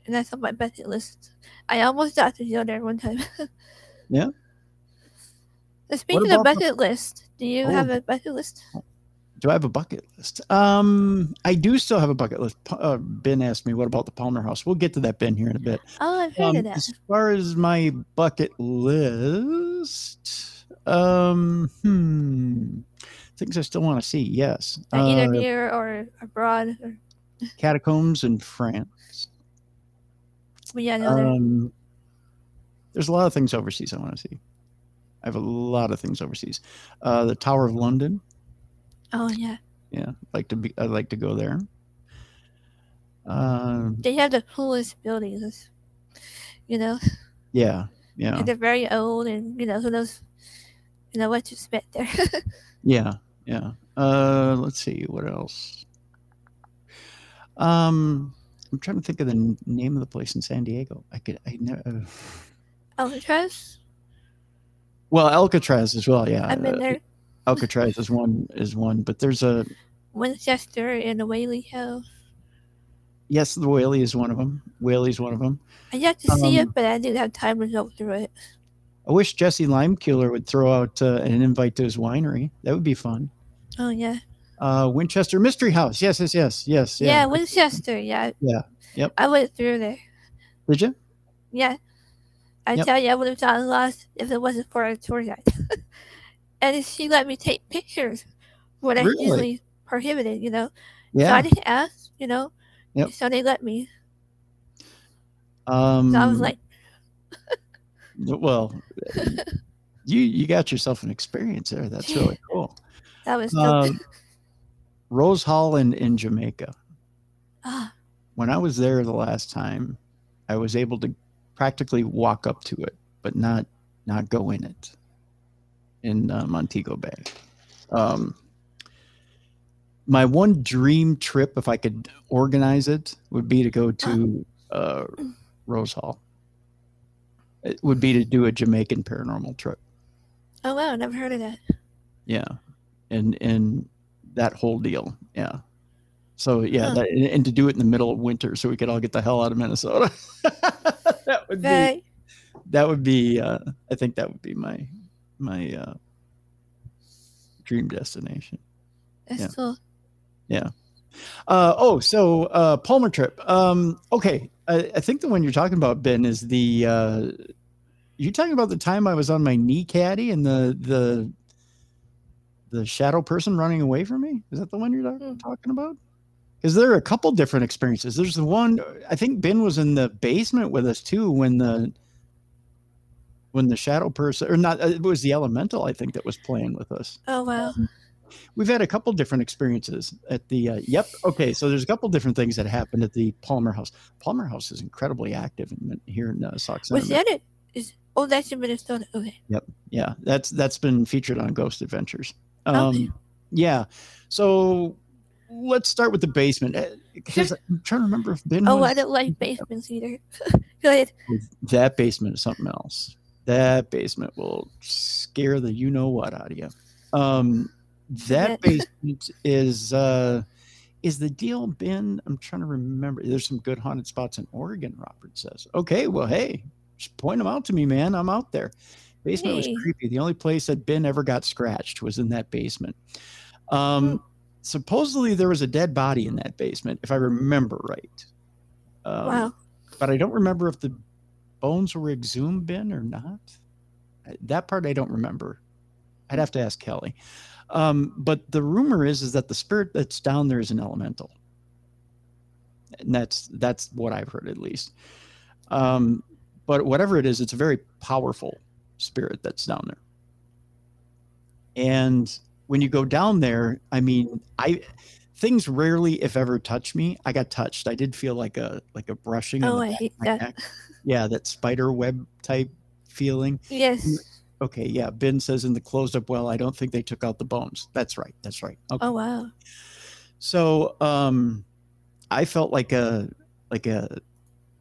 And that's on my bucket list. I almost got to go there one time. Yeah? Uh, Speaking of the- bucket list, do you Oh. have a bucket list? Do I have a bucket list? Um, I do still have a bucket list. Uh, ben asked me, "What about the Palmer House?" We'll get to that, Ben, here in a bit. Oh, I've heard Um, of that. as far as my bucket list, um, hmm, things I still want to see. Yes, Like either Uh, near or abroad. Or, catacombs in France. but yeah, no, Um, there's a lot of things overseas I want to see. I have a lot of things overseas. Uh, the Tower of London. oh yeah. Yeah, like to be. I'd like to go there. Um, They have the coolest buildings. You know, yeah, yeah. and they're very old, and you know who knows, you know what to expect there. Yeah, yeah. Uh, let's see what else. Um, I'm trying to think of the n- name of the place in San Diego. I could, I never. Alcatraz. Well, Alcatraz as well. Yeah, I've been uh. Alcatraz is one is one, but there's a Winchester and the Whaley House. yes, the Whaley is one of them. Whaley's one of them. I got to see Um, it, but I didn't have time to go through it. I wish Jesse Limekeeler would throw out uh, an invite to his winery. That would be fun. Oh yeah, Uh, Winchester Mystery House. Yes, yes, yes, yes. yeah, Yeah. Winchester. Yeah, Yeah, yep. I went through there. Did you? Yeah, I Yep. tell you, I would have gotten lost if it wasn't for a tour guide. and she let me take pictures, what I usually prohibited. You know, so Yeah. I didn't ask. You know, Yep. so they let me. Um, So I was like, well, you you got yourself an experience there. That's really cool. that was dope. Um, Rose Hall in in Jamaica. ah, When I was there the last time, I was able to practically walk up to it, but not not go in it. In uh, Montego Bay. Um, my one dream trip, if I could organize it, would be to go to uh, Rose Hall. It would be to do a Jamaican paranormal trip. oh wow, never heard of that. Yeah, and and that whole deal. Yeah. So yeah, Huh. that, and, and to do it in the middle of winter, so we could all get the hell out of Minnesota. that would be that would be. Uh, I think that would be my my uh, dream destination. That's yeah. cool. Uh, oh, so uh, Palmer trip. Um, okay, I, I think the one you're talking about, Ben, is the. Uh, you're talking about the time I was on my knee caddy and the the the shadow person running away from me? Is that the one you're Hmm. talking about? Because there are a couple different experiences. There's the one I think Ben was in the basement with us too when the when the shadow person or not it was the elemental I think that was playing with us Oh wow. we've had a couple different experiences at the uh, yep okay so there's a couple different things that happened at the palmer house palmer house is incredibly active in, here in uh, sauk Was that it? Is oh that's in Minnesota. Okay. yep yeah. That's that's been featured on Ghost Adventures. Um, Okay. Yeah. So let's start with the basement because I'm trying to remember if Ben Oh, was- I don't like basements either. Go ahead. that basement is something else. That basement will scare the you know what out of you. Um, that basement is uh, is the deal Ben. I'm trying to remember. There's some good haunted spots in Oregon. Robert says. Okay, well, hey, just point them out to me, man. I'm out there. Basement Hey. was creepy. The only place that Ben ever got scratched was in that basement. Um, Hmm. Supposedly there was a dead body in that basement, if I remember right. Um, wow. but I don't remember if the bones were exhumed Ben or not. That part I don't remember. I'd have to ask Kelly. Um, but the rumor is is that the spirit that's down there is an elemental, and that's that's what I've heard at least. Um, but whatever it is, it's a very powerful spirit that's down there. And when you go down there, I mean, I things rarely, if ever, touch me. I got touched. I did feel like a like a brushing. Oh, I hate that. neck. Yeah, that spider web type feeling. Yes. Okay, yeah. Ben says in the closed up well, I don't think they took out the bones. That's right. That's right. Okay. Oh, wow. So um I felt like a like a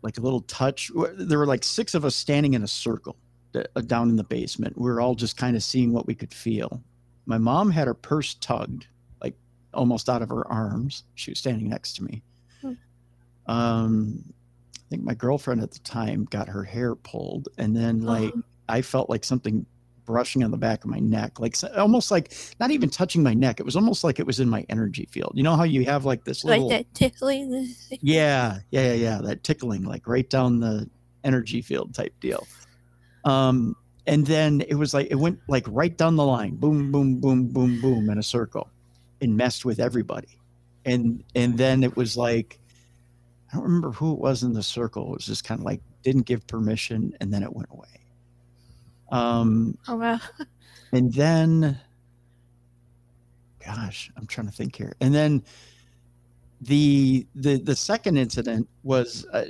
like a little touch. There were like six of us standing in a circle uh, down in the basement. We were all just kind of seeing what we could feel. My mom had her purse tugged, like almost out of her arms. She was standing next to me. Hmm. Um, I think my girlfriend at the time got her hair pulled, and then like Oh. I felt like something brushing on the back of my neck, like almost like not even touching my neck. It was almost like it was in my energy field. You know how you have like this Like little that tickling. yeah, yeah, yeah, yeah. That tickling, like right down the energy field type deal. Um, and then it was like it went like right down the line, boom, boom, boom, boom, boom, in a circle, and messed with everybody. And and then it was like I don't remember who it was in the circle. It was just kind of like didn't give permission, and then it went away. Um, Oh, wow. and then gosh i'm trying to think here and then the the the second incident was uh,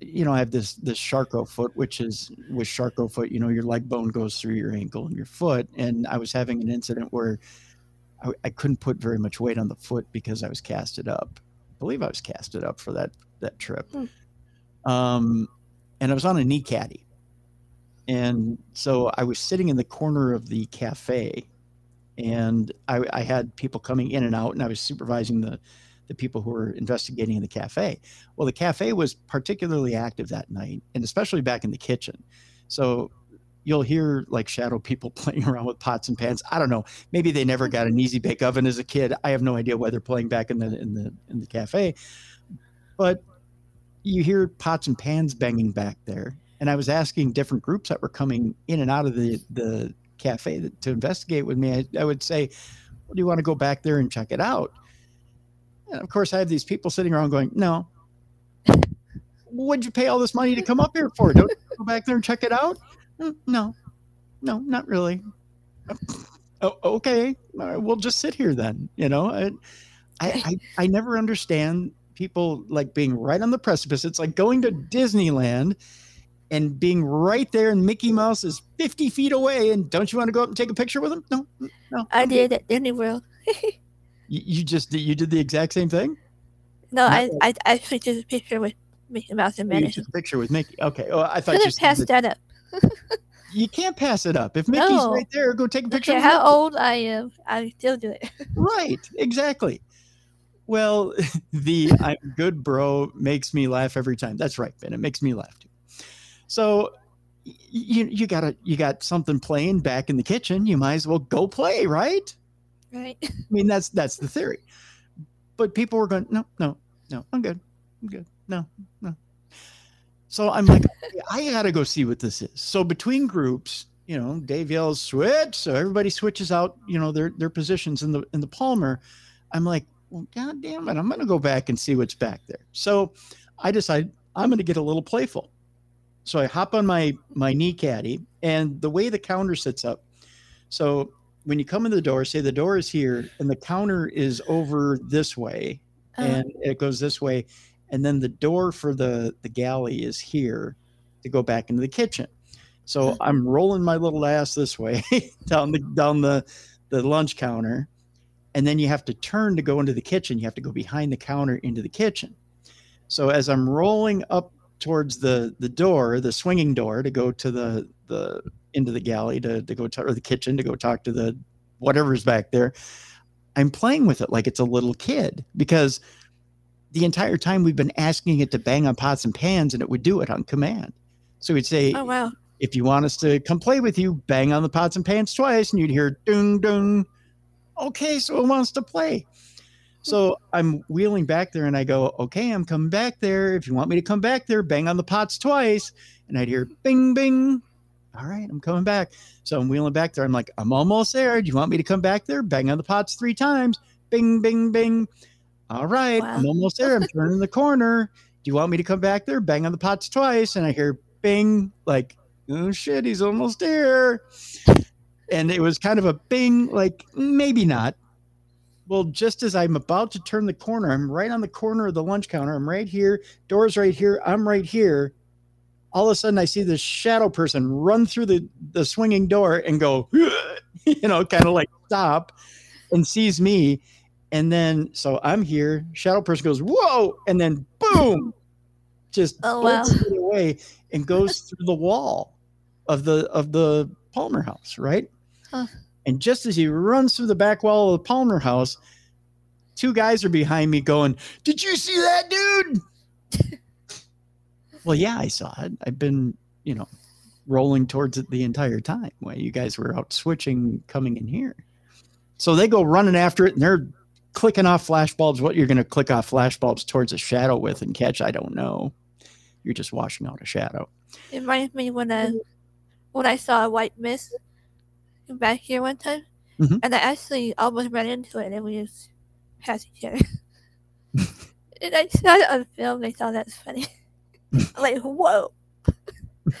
you know i have this this Charcot foot which is with Charcot foot you know your leg bone goes through your ankle and your foot. And i was having an incident where i, I couldn't put very much weight on the foot because i was casted up. I believe i was casted up for that that trip. Hmm. um and i was on a knee caddy. And so I was sitting in the corner of the cafe, and I, I had people coming in and out, and I was supervising the the people who were investigating in the cafe. Well, the cafe was particularly active that night, and especially back in the kitchen. So you'll hear like shadow people playing around with pots and pans. I don't know. Maybe they never got an easy bake oven as a kid. I have no idea why they're playing back in the in the in the cafe. But you hear pots and pans banging back there. And I was asking different groups that were coming in and out of the the cafe to investigate with me. I, I would say, well, "Do you want to go back there and check it out?" And of course, I have these people sitting around going, "No." What'd you pay all this money to come up here for? Don't go back there and check it out? "Mm, No, no, not really. Oh, okay, all right, we'll just sit here then. You know, I, I, I, I never understand people like being right on the precipice. It's like going to Disneyland and being right there, and Mickey Mouse is 50 feet away. And don't you want to go up and take a picture with him? No, no. I did at Disney World. You, you just you did the exact same thing. No, I, I I actually took a picture with Mickey Mouse and Oh, you Minnie. took a picture with Mickey. Okay. Oh, I thought you passed that- up. you can't pass it up. If Mickey's No. right there, go take a picture. with how old I am, I still do it. Right, exactly. Well, the I'm good bro makes me laugh every time. That's right, Ben. It makes me laugh too. So you you got to you got something playing back in the kitchen. You might as well go play, right? Right? I mean, that's that's the theory. But people were going, no, no, no, I'm good, I'm good, no, no. So I'm like, I gotta go see what this is. So between groups, you know, Dave yells switch, so everybody switches out, you know, their their positions in the in the Palmer. I'm like, well, god damn it, I'm gonna go back and see what's back there. So I decide I'm gonna get a little playful. So I hop on my my knee caddy, and the way the counter sits up, so when you come in the door, say the door is here and the counter is over this way Uh, and it goes this way. And then the door for the, the galley is here to go back into the kitchen. So I'm rolling my little ass this way down the down the the lunch counter, and then you have to turn to go into the kitchen. You have to go behind the counter into the kitchen. So as I'm rolling up towards the the door, the swinging door to go to the the into the galley to to go to or the kitchen to go talk to the whatever's back there, I'm playing with it like it's a little kid because the entire time we've been asking it to bang on pots and pans and it would do it on command. So we'd say, Oh wow. if you want us to come play with you, bang on the pots and pans twice, and you'd hear dung dung. Okay, so it wants to play. So I'm wheeling back there, and I go, okay, I'm coming back there. If you want me to come back there, bang on the pots twice, and I'd hear bing bing. All right, I'm coming back. So I'm wheeling back there. I'm like, I'm almost there. Do you want me to come back there? Bang on the pots three times. Bing bing bing. All right, Wow. I'm almost there. I'm turning the corner. Do you want me to come back there? Bang on the pots twice, and I hear bing, like oh shit, he's almost there. And it was kind of a bing, like maybe not. Well, just as I'm about to turn the corner, I'm right on the corner of the lunch counter. I'm right here, doors right here, I'm right here. All of a sudden, I see this shadow person run through the, the swinging door and go, you know, kind of like stop and sees me. And then, so I'm here. Shadow person goes, whoa. And then, boom, just Oh, wow. it away and goes through the wall of the of the Palmer house, right? Huh. And just as he runs through the back wall of the Palmer house, two guys are behind me going, Did you see that dude? well, yeah, I saw it. I've been, you know, rolling towards it the entire time while you guys were out switching, coming in here. So they go running after it and they're clicking off flashbulbs. What you're going to click off flashbulbs towards a shadow with and catch, I don't know. You're just washing out a shadow. It reminds me when I when I saw a white mist back here one time, Mhm. and I actually almost ran into it, and we just passed each other. and I saw it on film. I thought that's funny. I'm like, whoa!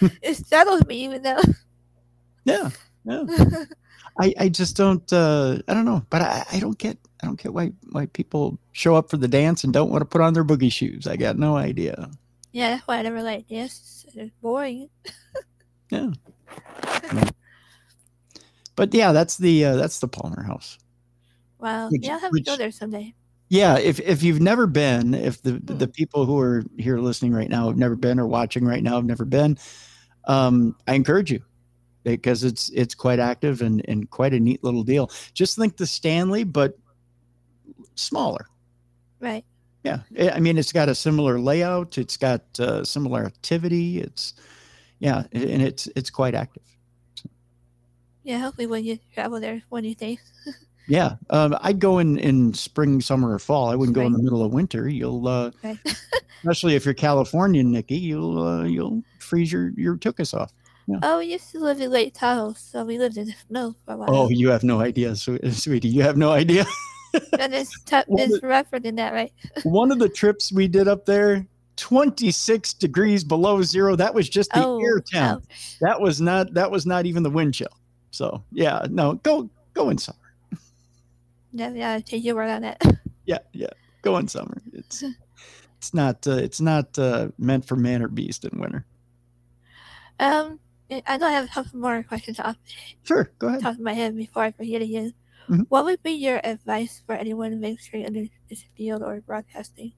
it startles me even though. Yeah. Yeah. I, I just don't uh I don't know, but I, I don't get I don't get why why people show up for the dance and don't want to put on their boogie shoes. I got no idea. yeah, that's why I never like this. It's boring. Yeah. But yeah, that's the uh, that's the Palmer House. Wow. Which- yeah, I'll have to go there someday. Yeah, if if you've never been, if the the people who are here listening right now have never been or watching right now have never been, um, I encourage you because it's it's quite active and and quite a neat little deal. Just think the Stanley, but smaller. Right. Yeah, I I mean it's got a similar layout. It's got uh, similar activity. It's yeah, and it's it's quite active. Yeah, hopefully when you travel there one of these days. Yeah, um, I'd go in in spring, summer, or fall. I wouldn't go in the middle of winter. You'll uh, Right. especially if you're Californian, Nikki, you'll uh, you'll freeze your your tuchus off. oh, we used to live in Lake Tahoe, so we lived in the snow for a while. Oh, you have no idea, sweetie. You have no idea. and it's, t- it's rougher than that, right? One of the trips we did up there, 26 degrees below zero. That was just the oh, air temp. oh, That was not that was not even the wind chill. So yeah, no, go go in summer. yeah, yeah, take your word on it. Yeah, yeah, go in summer. It's it's not uh, it's not uh, meant for man or beast in winter. Um, I know I have a couple more questions off Sure, go ahead. top of my head before I forget again. Mhm. What would be your advice for anyone venturing into this field or broadcasting?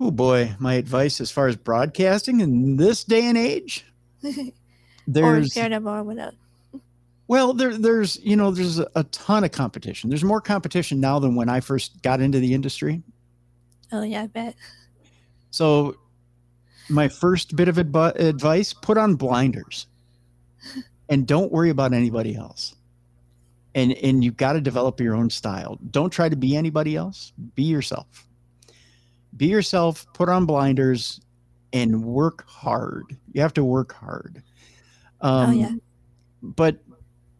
Oh boy, my advice as far as broadcasting in this day and age, there's share them more with well, there there's you know there's a, ton of competition. There's more competition now than when I first got into the industry. Oh yeah, I bet. So my first bit of advi- advice, put on blinders and don't worry about anybody else. And and you've got to develop your own style. Don't try to be anybody else. Be yourself. Be yourself, put on blinders and work hard. You have to work hard. Um, oh yeah. but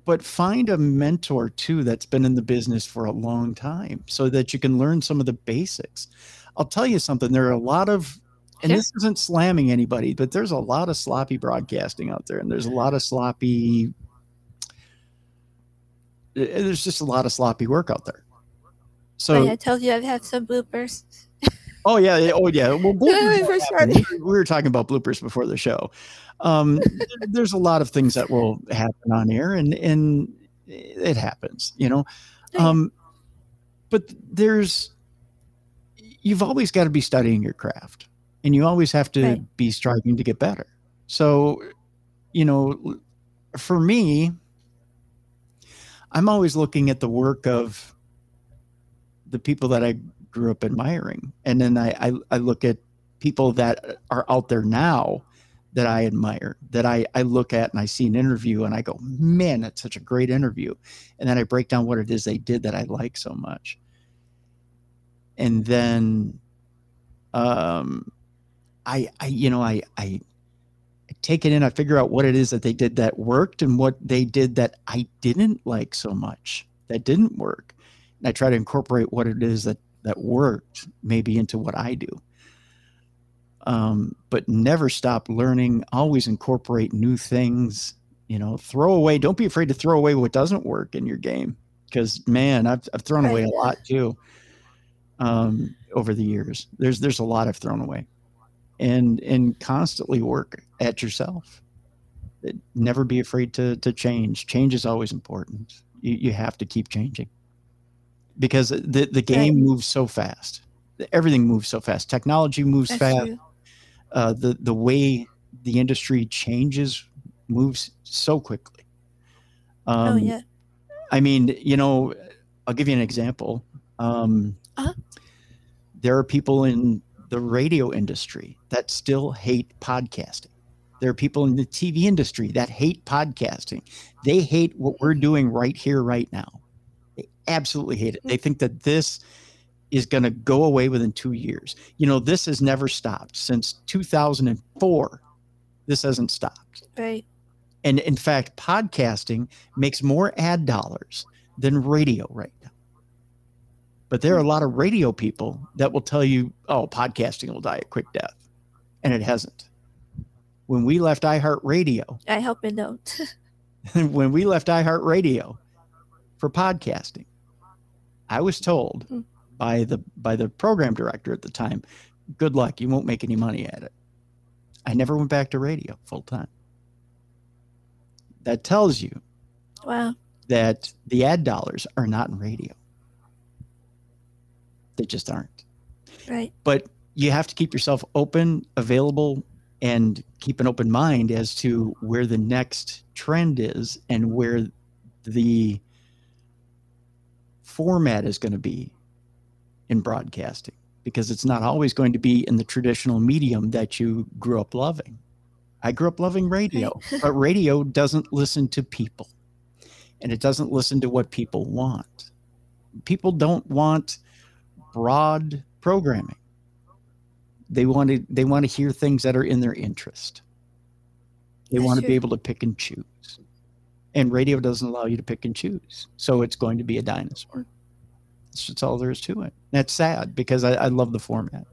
but find a mentor too that's been in the business for a long time so that you can learn some of the basics i'll tell you something there are a lot of and Sure. this isn't slamming anybody but there's a lot of sloppy broadcasting out there and there's a lot of sloppy eh, there's just a lot of sloppy work out there so oh, I told you I've had some bloopers. Oh yeah, yeah, oh yeah. Well, we bloopers first happen. started. we were talking about bloopers before the show. Um, there's a lot of things that will happen on air, and and it happens, you know. Um, but there's you've always got to be studying your craft, and you always have to Right. be striving to get better. So, you know, for me, I'm always looking at the work of the people that I grew up admiring. And then I, I, I look at people that are out there now that I admire, that I, I look at and I see an interview and I go, man, that's such a great interview. And then I break down what it is they did that I like so much. And then um I I you know I I I take it in, I figure out what it is that they did that worked and what they did that I didn't like so much, that didn't work. And I try to incorporate what it is that that worked maybe into what I do. Um, but never stop learning, always incorporate new things, you know, throw away, don't be afraid to throw away what doesn't work in your game. Because man, I've I've thrown away a lot too. Um, over the years. There's there's a lot I've thrown away. And and constantly work at yourself. Never be afraid to to change. Change is always important. You you have to keep changing. Because the the game moves so fast. Everything moves so fast. Technology moves That's fast uh, the the way the industry changes moves so quickly. Um, oh yeah. I mean, you know, I'll give you an example. Um, Uh-huh. There are people in the radio industry that still hate podcasting. There are people in the TV industry that hate podcasting. They hate what we're doing right here, right now. Absolutely hate it. They mm-hmm. think that this is going to go away within two years. You know, this has never stopped since 2004. This hasn't stopped. Right. And in fact, podcasting makes more ad dollars than radio right now. But there are a mm-hmm. lot of radio people that will tell you, oh, podcasting will die a quick death. And it hasn't. When we left iHeartRadio, I hope it don't. when we left iHeartRadio for podcasting, I was told Hmm. by the by the program director at the time, good luck, you won't make any money at it. I never went back to radio full time. That tells you wow. that the ad dollars are not in radio. They just aren't. Right. But you have to keep yourself open, available, and keep an open mind as to where the next trend is and where the format is going to be in broadcasting because it's not always going to be in the traditional medium that you grew up loving. I grew up loving radio, but radio doesn't listen to people and it doesn't listen to what people want. People don't want broad programming. They want to they want to hear things that are in their interest. They That's want to be able to pick and choose. And radio doesn't allow you to pick and choose. So it's going to be a dinosaur. That's just all there is to it. That's sad because I, I love the format.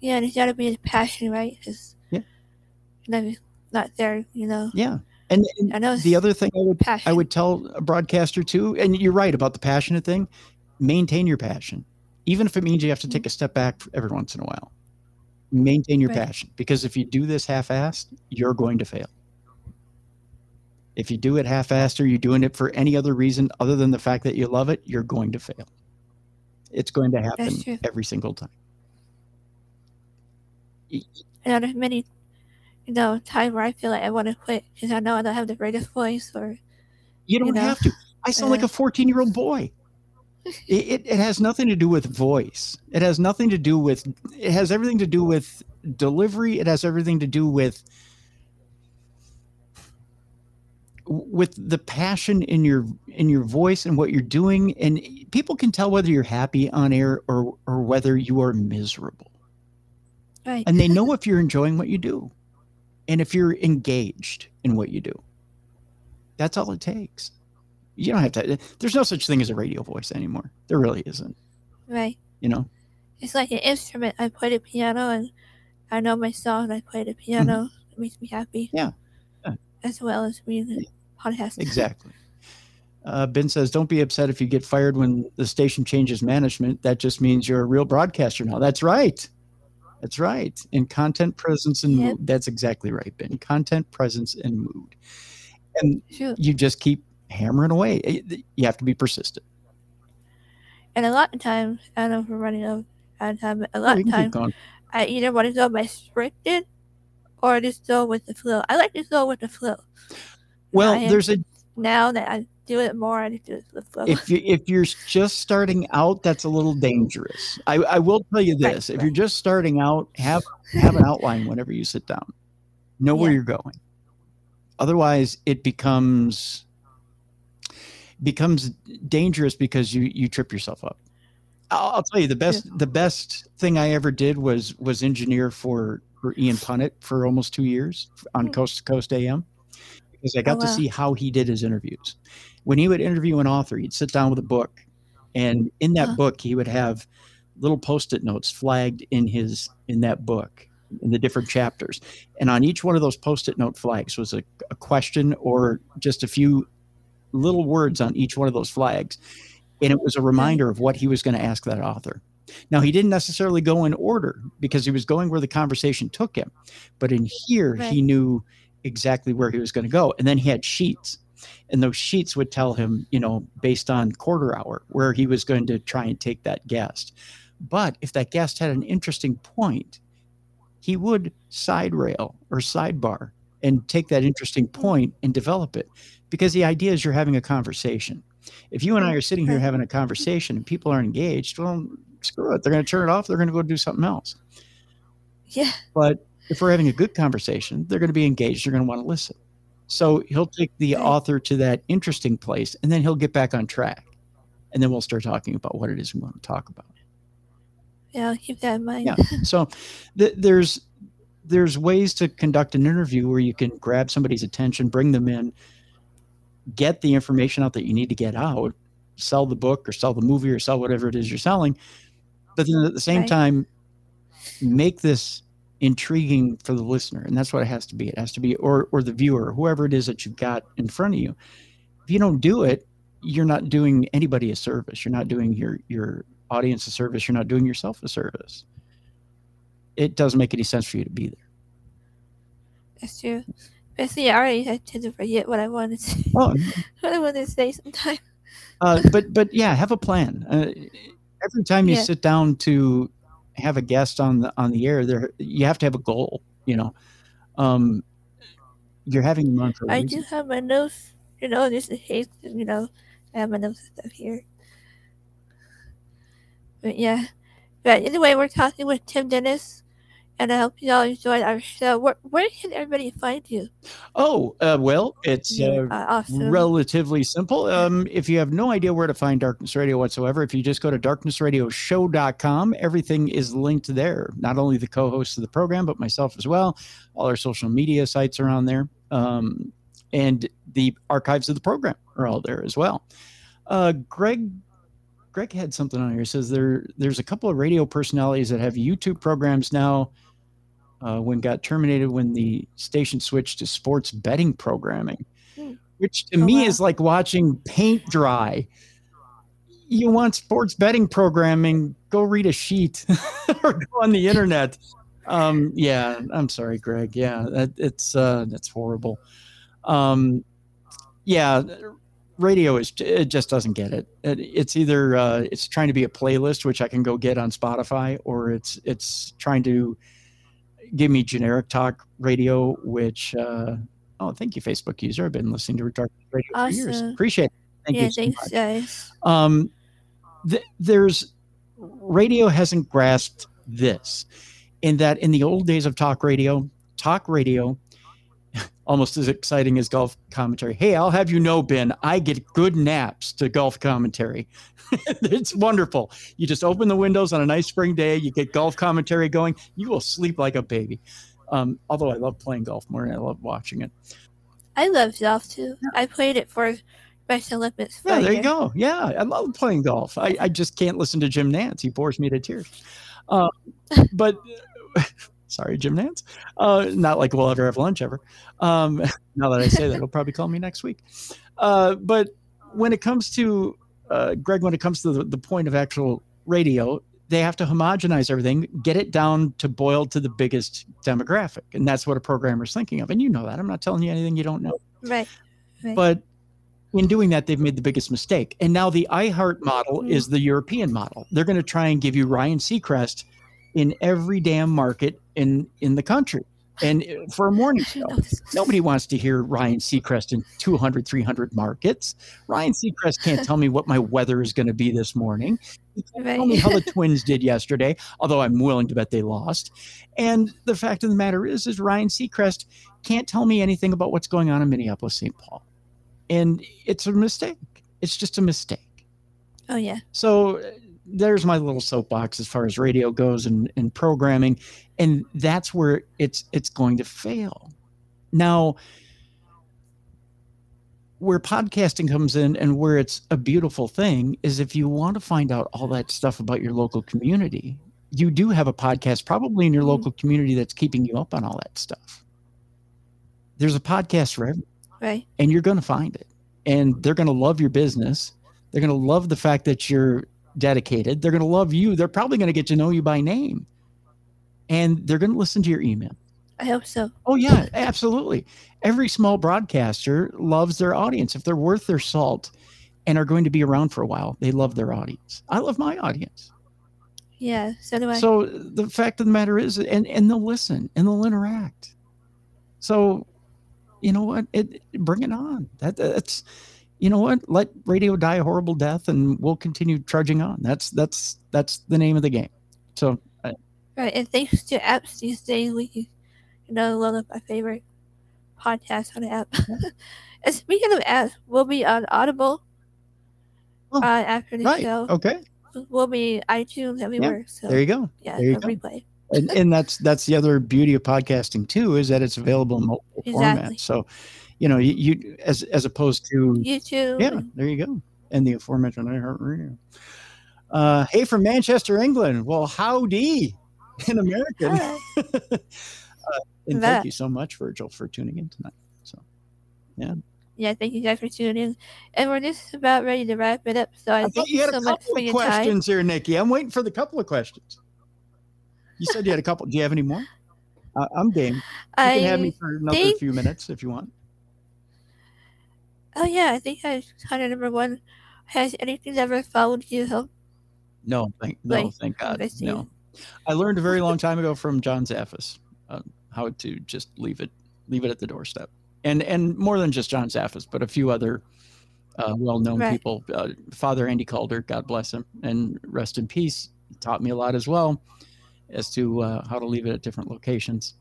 Yeah, and it's gotta be a passion, right? Because Yeah. it's not there, you know. Yeah. And, and I know the other thing I would passion. I would tell a broadcaster too, and you're right about the passionate thing. Maintain your passion, even if it means you have to take a step back every once in a while. Maintain your Right. passion because if you do this half-assed, you're going to fail. If you do it half-assed or you're doing it for any other reason other than the fact that you love it, you're going to fail. It's going to happen every single time. I know there's many, you know, times where I feel like I want to quit because I know I don't have the greatest voice or You don't know? have to. I sound like a uh, 14 year old boy. It, it, it has nothing to do with voice. It has nothing to do with, it has everything to do with delivery. It has everything to do with, with the passion in your in your voice and what you're doing and people can tell whether you're happy on air or or whether you are miserable right. and they know if you're enjoying what you do and if you're engaged in what you do that's all it takes you don't have to there's no such thing as a radio voice anymore there really isn't right. you know It's like an instrument. I play the piano and I know my song. I play the piano. It makes me happy. Mm-hmm. Yeah. As well as a podcast. exactly Uh, ben says, "Don't be upset if you get fired when the station changes management. That just means you're a real broadcaster now." That's right. That's right. In content presence and Yep. mood. That's exactly right, Ben. Content presence and mood. And you just keep hammering away. You have to be persistent. And a lot of times, I don't know if we're running out of time, but a Oh, lot you of times. I either want to go by scripted or just go with the flow. I like to go with the flow. Well, I there's a Now that I do it more, I just do it with flow. if you if you're just starting out, that's a little dangerous. I, I will tell you Right, this: if right. you're just starting out, have have an outline whenever you sit down. Know where you're going. Otherwise, it becomes becomes dangerous because you you trip yourself up. I'll, I'll tell you the best the best thing I ever did was was engineer for for Ian Punnett for almost two years on Hmm. Coast to Coast AM because I oh, got Oh, to see how he did his interviews. When he would interview an author, he'd sit down with a book, and in that Huh. book he would have little post-it notes flagged in his in that book in the different chapters. And on each one of those post-it note flags was a, a question or just a few little words on each one of those flags. And it was a reminder of what he was going to ask that author. Now he didn't necessarily go in order because he was going where the conversation took him but in here he knew exactly where he was going to go. And then he had sheets. And those sheets would tell him you know based on quarter hour where he was going to try and take that guest. But if that guest had an interesting point he would side rail or sidebar and take that interesting mm-hmm. point and develop it. Because the idea is you're having a conversation. If you and i are sitting here having a conversation and people aren't engaged well screw it. They're going to turn it off. They're going to go do something else. Yeah, but if we're having a good conversation, they're going to be engaged. They're going to want to listen. So he'll take the author to that interesting place, and then he'll get back on track, and then we'll start talking about what it is we want to talk about. yeah, I'll keep that in mind. Yeah. So th- there's there's ways to conduct an interview where you can grab somebody's attention, bring them in, get the information out that you need to get out, sell the book or sell the movie or sell whatever it is you're selling, but then at the same Right. time make this intriguing for the listener and that's what it has to be. It has to be or or the viewer whoever it is that you've got in front of you. If you don't do it you're not doing anybody a service. You're not doing your your audience a service. You're not doing yourself a service. It doesn't make any sense for you to be there. That's true. See, I already I tend to forget what I wanted to say. oh what I wanted to say sometime. Uh, but but yeah have a plan. Uh, every time you Yeah. sit down to have a guest on the on the air there you have to have a goal you know um you're having them on for I reason. do have my notes, you know, just in case, you know, I have my notes and stuff here. But yeah. But anyway, we're talking with Tim Dennis, and I hope you all enjoyed our show. Where, where can everybody find you? oh uh, well it's uh, uh, awesome. relatively simple. Um, if you have no idea where to find Darkness Radio whatsoever, if you just go to darknessradioshow.com, everything is linked there. Not only the co-hosts of the program, but myself as well. All our social media sites are on there. Um, and the archives of the program are all there as well. Uh, Greg Greg had something on here. It says there there's a couple of radio personalities that have YouTube programs now. Uh, when got terminated when the station switched to sports betting programming, Hmm. which to Oh, me wow. is like watching paint dry. You want sports betting programming? Go read a sheet or go on the internet. Um, yeah, I'm sorry, Greg. Yeah, that, it's uh, that's horrible. Um, yeah, radio is it just doesn't get it. it it's either uh, it's trying to be a playlist which I can go get on Spotify, or it's it's trying to give me generic talk radio, which uh, oh, thank you, Facebook user. I've been listening to Dark Radio for years. Appreciate it. Thank yeah, you so thanks, guys. um, th- there's radio hasn't grasped this in that in the old days of talk radio talk radio almost as exciting as golf commentary hey i'll have you know ben i get good naps to golf commentary it's wonderful you just open the windows on a nice spring day you get golf commentary going you will sleep like a baby um, although i love playing golf more than i love watching it I love golf too. I played it for Special Olympics. Yeah, there you go. Yeah, I love playing golf. I, I just can't listen to Jim Nantz. He bores me to tears. Uh, but sorry, Jim Nantz. Uh, not like we'll ever have lunch ever. Um, now that I say that, he'll probably call me next week. Uh, but when it comes to uh, Greg, when it comes to the, the point of actual radio, they have to homogenize everything, get it down to boil to the biggest demographic, and that's what a programmer's thinking of. And you know that. I'm not telling you anything you don't know. Right. right. But in doing that, they've made the biggest mistake. And now the iHeart model Mhm. is the European model. They're going to try and give you Ryan Seacrest in every damn market in in the country. And for a morning show, nobody wants to hear Ryan Seacrest in 200, 300 markets. Ryan Seacrest can't tell me what my weather is going to be this morning. He can't tell me how the Twins did yesterday, although I'm willing to bet they lost. And the fact of the matter is, is Ryan Seacrest can't tell me anything about what's going on in Minneapolis, St. Paul. And it's a mistake. It's just a mistake. Oh yeah. So there's my little soapbox as far as radio goes and, and programming. And that's where it's it's going to fail. Now, where podcasting comes in and where it's a beautiful thing is if you want to find out all that stuff about your local community, you do have a podcast probably in your Mhm. local community that's keeping you up on all that stuff. There's a podcast for everyone Right. and you're going to find it and they're going to love your business they're going to love the fact that you're dedicated. They're going to love you. They're probably going to get to know you by name. And they're going to listen to your email. I hope so. oh yeah absolutely. Every small broadcaster loves their audience. If they're worth their salt and are going to be around for a while they love their audience. I love my audience. Yeah. So do I. so the fact of the matter is and and they'll listen and they'll interact. So you know what? It bring it on. That that's you know what let radio die a horrible death and we'll continue trudging on that's that's that's the name of the game so uh, Right, and thanks to apps these days, we can, you know, load up my favorite podcasts on the app. and speaking of apps, we'll be on Audible Oh, uh, after the right show. okay We'll be iTunes everywhere. so there you go yeah, there you go. replay. and, and that's that's the other beauty of podcasting too is that it's available in multiple Exactly. formats so you know you, you as as opposed to YouTube. Yeah, there you go. And the aforementioned iHeartRadio. Uh, hey, from Manchester, England. Well, howdy in American. Hi. and thank you so much, Virgil, for tuning in tonight. So, Yeah, Yeah, thank you guys for tuning in. And we're just about ready to wrap it up. So I, I thank you you had so a much couple for of your time. questions here, Nikki. I'm waiting for the couple of questions. You said you had a couple. Do you have any more? Uh, I'm game. You I can have me for another think- few minutes if you want. Oh yeah, I think I kind of number one. Has anything ever followed you home? No, thank no, Like, thank God. I. No, I learned a very long time ago from John Zaffis uh, how to just leave it leave it at the doorstep, and and more than just John Zaffis, but a few other uh, well-known Right. people. Uh, Father Andy Calder, God bless him, and rest in peace, taught me a lot as well as to uh, how to leave it at different locations.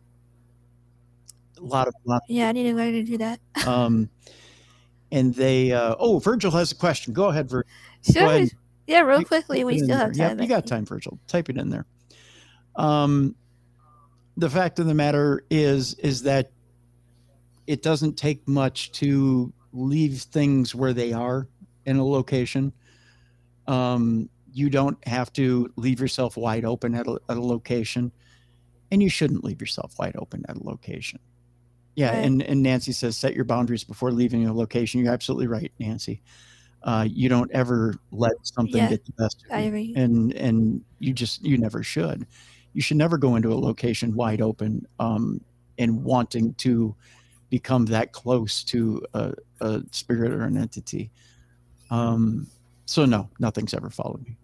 A lot of, lot Yeah, I need to learn to do that. um, and they. Uh, oh, Virgil has a question. Go ahead, Virgil. Sure. ahead. Yeah, real quickly, we still have time. Yep, you got time, Virgil. Type it in there. Um, the fact of the matter is, is that it doesn't take much to leave things where they are in a location. Um, you don't have to leave yourself wide open at a, at a location, and you shouldn't leave yourself wide open at a location. Yeah, Right. and, and Nancy says set your boundaries before leaving a location. You're absolutely right, Nancy. Uh, you don't ever let something Yeah, get the best of I you agree. and and you just you never should you should never go into a location wide open um and wanting to become that close to a, a spirit or an entity um so no nothing's ever followed me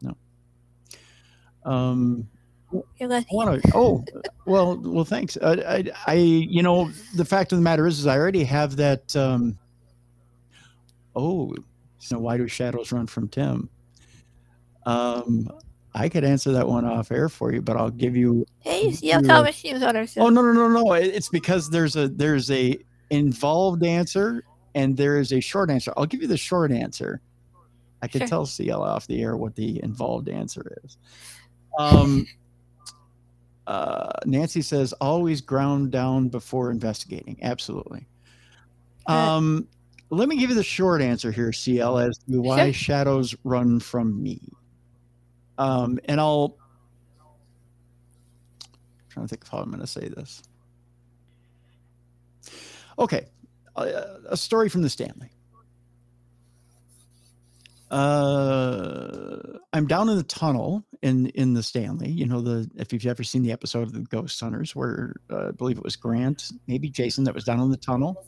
no um You're lucky. I want to. Oh, well, well, thanks. I, I, I, you know, the fact of the matter is, is I already have that. Um, oh, so why do shadows run from Tim? Um, I could answer that one off air for you, but I'll give you. Hey, have you- Thomas Hughes on our. Oh no, no, no, no! It's because there's a there's a involved answer and there is a short answer. I'll give you the short answer. I could Sure. tell CL off the air what the involved answer is. Um, uh, Nancy says always ground down before investigating. Absolutely. Um, let me give you the short answer here, CL, as to why Sure. shadows run from me. Um, and I'll trying to think of how I'm going to say this. Okay, a, a story from the Stanley. Uh, I'm down in the tunnel in in the Stanley. You know the if you've ever seen the episode of the Ghost Hunters, where uh, I believe it was Grant, maybe Jason, that was down in the tunnel.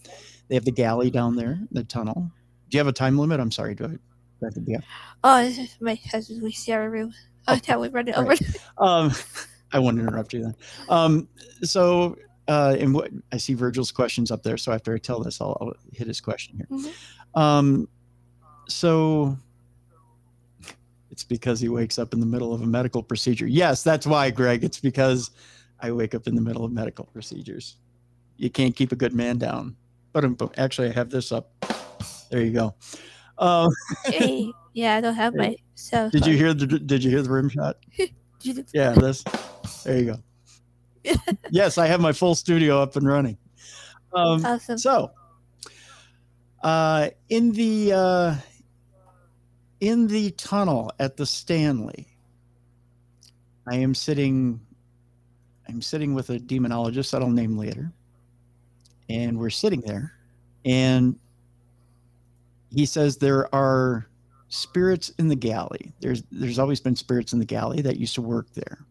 They have the galley down there, the tunnel. Do you have a time limit? I'm sorry, do I, do I have to be up? Oh, my husband. We share a room. Oh, Oh, yeah, we run it over. right. Um, I won't interrupt you then. Um, so, uh, and what I see Virgil's questions up there. So after I tell this, I'll, I'll hit his question here. Mhm. Um, so it's because he wakes up in the middle of a medical procedure. Yes, that's why, Greg. It's because I wake up in the middle of medical procedures. You can't keep a good man down. But actually, I have this up. There you go. Um, Hey, yeah, I don't have my cell did you hear the Did you hear the rim shot? Yeah, this. There you go. yes, I have my full studio up and running. Um, Awesome. so, uh, in the uh, in the tunnel at the Stanley, I am sitting. I'm sitting with a demonologist that I'll name later, and we're sitting there, and he says there are spirits in the galley. There's there's always been spirits in the galley that used to work there.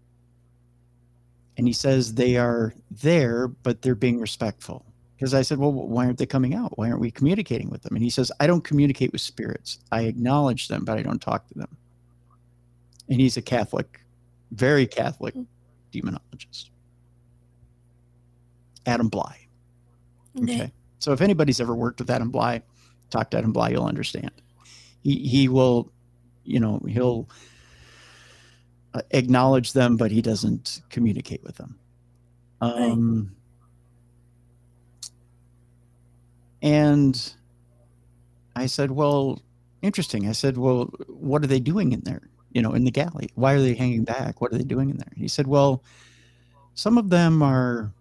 And he says they are there, but they're being respectful. Because I said, well, why aren't they coming out? Why aren't we communicating with them? And he says, I don't communicate with spirits. I acknowledge them, but I don't talk to them. And he's a Catholic, very Catholic demonologist. Adam Blai. Okay. Okay. So if anybody's ever worked with Adam Blai, talk to Adam Blai, you'll understand. He he will, you know, he'll uh, acknowledge them, but he doesn't communicate with them. Um, And I said, well, interesting. I said, well, what are they doing in there? You know, in the galley? Why are they hanging back? What are they doing in there? He said, well, some of them are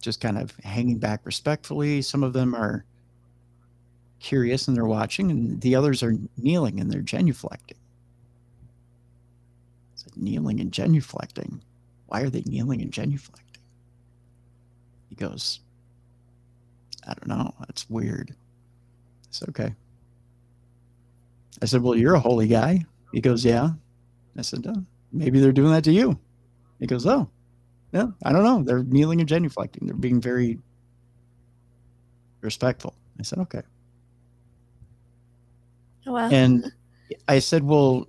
just kind of hanging back respectfully. Some of them are curious and they're watching, and the others are kneeling and they're genuflecting. I said, kneeling and genuflecting. Why are they kneeling and genuflecting? He goes, I don't know. That's weird. It's okay. I said, Well, you're a holy guy. He goes, Yeah. I said, oh, Maybe they're doing that to you. He goes, Oh, yeah, I don't know. They're kneeling and genuflecting. They're being very respectful. I said, Okay. Oh, well, And I said, Well,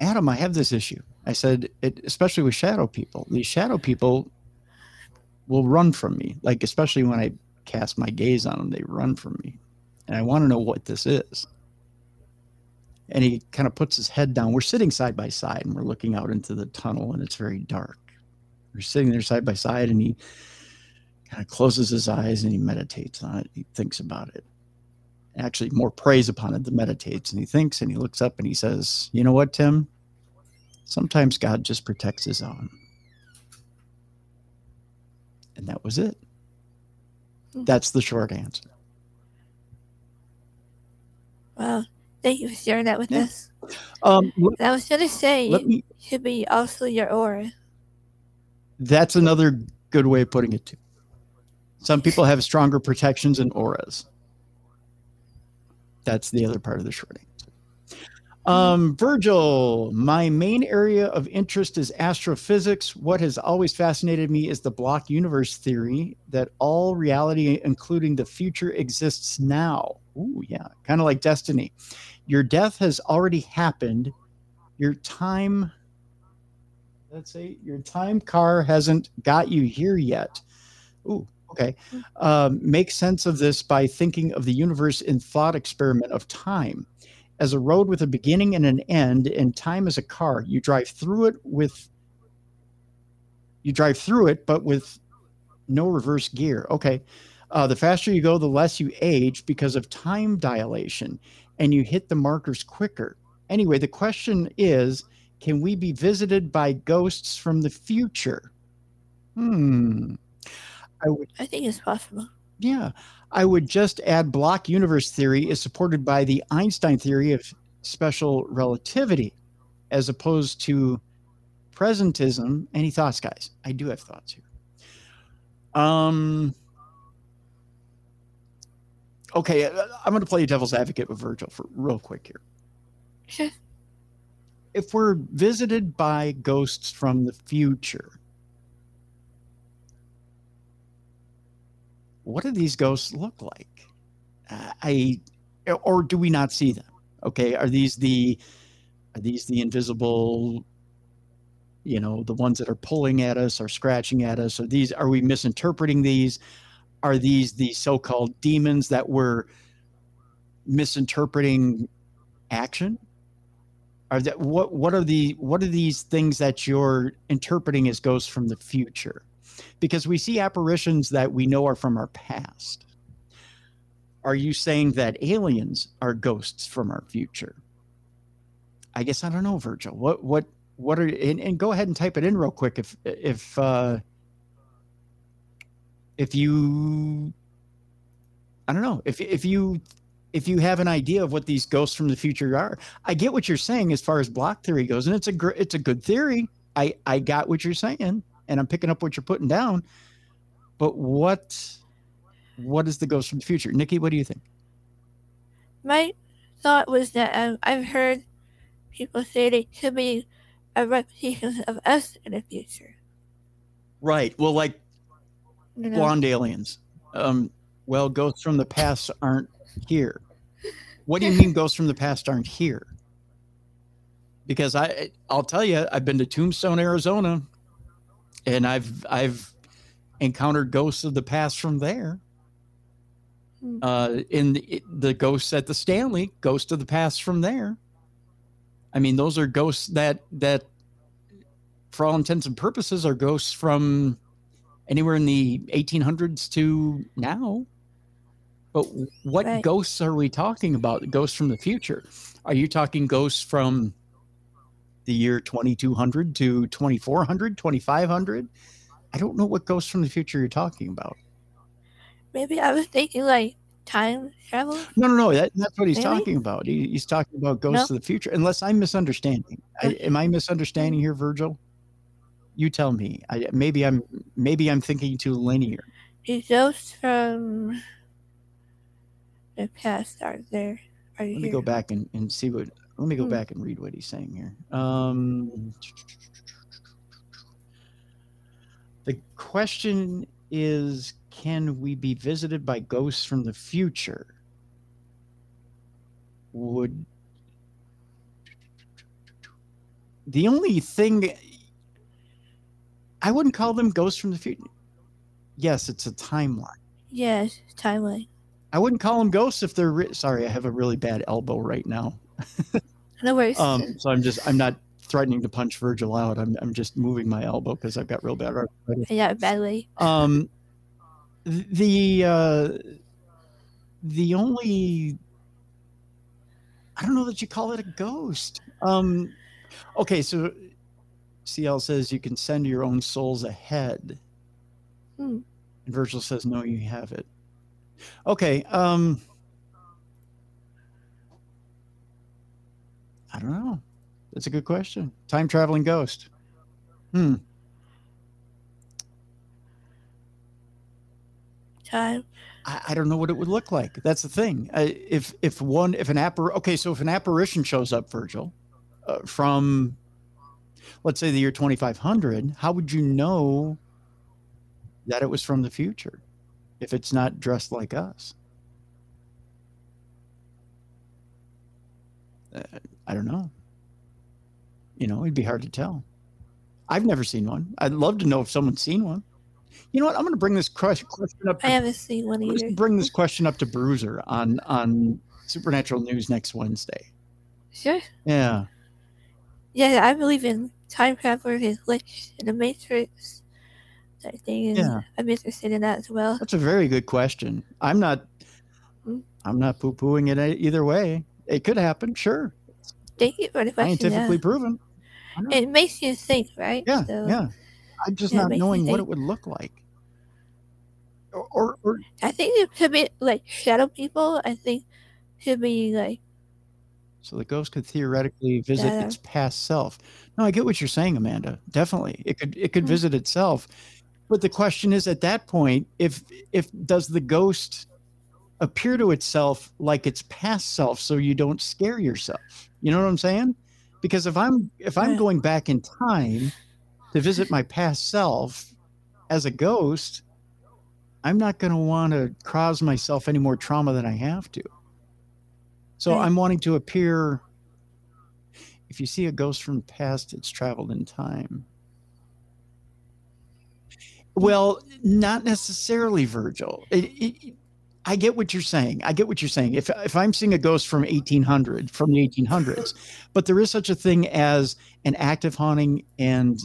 Adam, I have this issue. I said, it, especially with shadow people. These shadow people will run from me. Like, especially when I cast my gaze on them, they run from me. And I want to know what this is. And he kind of puts his head down. We're sitting side by side and we're looking out into the tunnel and it's very dark. We're sitting there side by side and he kind of closes his eyes and he meditates on it. He thinks about it. Actually, more prays upon it than meditates. And he thinks and he looks up and he says, You know what, Tim? Sometimes God just protects his own. And that was it. That's the short answer. well, thank you for sharing that with Yeah. us. Um, let, I was gonna say let it me. should be also your aura. That's another good way of putting it too. Some people have stronger protections and auras. That's the other part of the short answer. Um, Virgil, my main area of interest is astrophysics. What has always fascinated me is the block universe theory that all reality, including the future, exists now. Ooh, yeah, kind of like destiny. Your death has already happened. Your time, let's say, your time car hasn't got you here yet. Ooh, okay. Um, make sense of this by thinking of the universe in thought experiment of time as a road with a beginning and an end and time as a car. You drive through it with you drive through it but with no reverse gear. Okay. Uh, the faster you go the less you age because of time dilation and you hit the markers quicker. Anyway the question is can we be visited by ghosts from the future? Hmm. I would I think it's possible. yeah, I would just add block universe theory is supported by the Einstein theory of special relativity as opposed to presentism. Any thoughts, guys? I do have thoughts here. Um, okay, uh, I'm going to play devil's advocate with Virgil for real quick here. Sure. If we're visited by ghosts from the future, what do these ghosts look like? I or do we not see them? Okay, are these the are these the invisible you know the ones that are pulling at us or scratching at us are these are we misinterpreting these are these the so-called demons that were misinterpreting action are that what what are the what are these things that you're interpreting as ghosts from the future because we see apparitions that we know are from our past. Are you saying that aliens are ghosts from our future? I guess i don't know virgil. What what what are and, and go ahead and type it in real quick if if uh if you i don't know. If if you if you have an idea of what these ghosts from the future are i get what you're saying as far as block theory goes and it's a gr- it's a good theory. I i got what you're saying and i'm picking up what you're putting down but what what is the ghost from the future? Nikki what do you think? My thought was that um, I've heard people say they could be a replication of us in the future. right. Well like You know? blonde aliens. Um well ghosts from the past aren't here. What do you mean ghosts from the past aren't here? Because i i'll tell you i've been to tombstone arizona and i've i've encountered ghosts of the past from there. Hmm. uh in the, the ghosts at the stanley ghost of the past from there. I mean those are ghosts that that for all intents and purposes are ghosts from anywhere in the 1800s to now. But what Right. ghosts are we talking about? Ghosts from the future? Are you talking ghosts from the year 2200 to 2400 2500 i don't know what ghosts from the future you're talking about Maybe I was thinking like time travel. no no no that, that's what he's Maybe? talking about he, he's talking about ghosts No. of the future unless i'm misunderstanding I, am i misunderstanding here virgil you tell me I, maybe i'm maybe i'm thinking too linear The ghosts from the past are there. Are let me go back and, and see what let me go Hmm. back and read what he's saying here. Um the question is can we be visited by ghosts from the future? Would the only thing i wouldn't call them ghosts from the future. Yes it's a timeline. Yes, timeline. i wouldn't call them ghosts if they're re- sorry i have a really bad elbow right now No worries. Um, so I'm just I'm not threatening to punch Virgil out. I'm I'm just moving my elbow because I've got real bad arthritis. yeah, badly. Um, the uh, the only I don't know that you call it a ghost. Um, okay, so CL says you can send your own souls ahead. Hmm. And Virgil says no, you have it. Okay. Um, I don't know. That's a good question. Time traveling ghost. Hmm. Time. I, I don't know what it would look like. That's the thing. If if one if an appar okay, so if an apparition shows up, Virgil, uh, from let's say the year 2500, how would you know that it was from the future if it's not dressed like us? Uh, I don't know. You know, it'd be hard to tell. I've never seen one. I'd love to know if someone's seen one. You know what? I'm going to bring this question up. I haven't seen one either. bring this question up to Bruiser on on Supernatural News next Wednesday. Sure. Yeah. Yeah, I believe in time travel and glitch in the Matrix. That thing, Yeah. I'm interested in that as well. That's a very good question. I'm not Hmm. I'm not poo-pooing it e- either way. It could happen, sure. Thank you for. Scientifically proven. It makes you think, right? Yeah, So yeah. I'm just yeah, not knowing what it would look like. Or, or, or I think it could be like shadow people. I think could be like so the ghost could theoretically visit Yeah. its past self. No, I get what you're saying, Amanda. Definitely. It could it could Hmm. visit itself. But the question is at that point, if if does the ghost appear to itself like its past self so you don't scare yourself. You know what I'm saying? Because if I'm if I'm going back in time to visit my past self as a ghost, I'm not going to want to cause myself any more trauma than I have to. So I'm wanting to appear if you see a ghost from the past, it's traveled in time. Well, not necessarily, Virgil. It, it, I get what you're saying. I get what you're saying. If if I'm seeing a ghost from 1800, from the 1800s, but there is such a thing as an active haunting and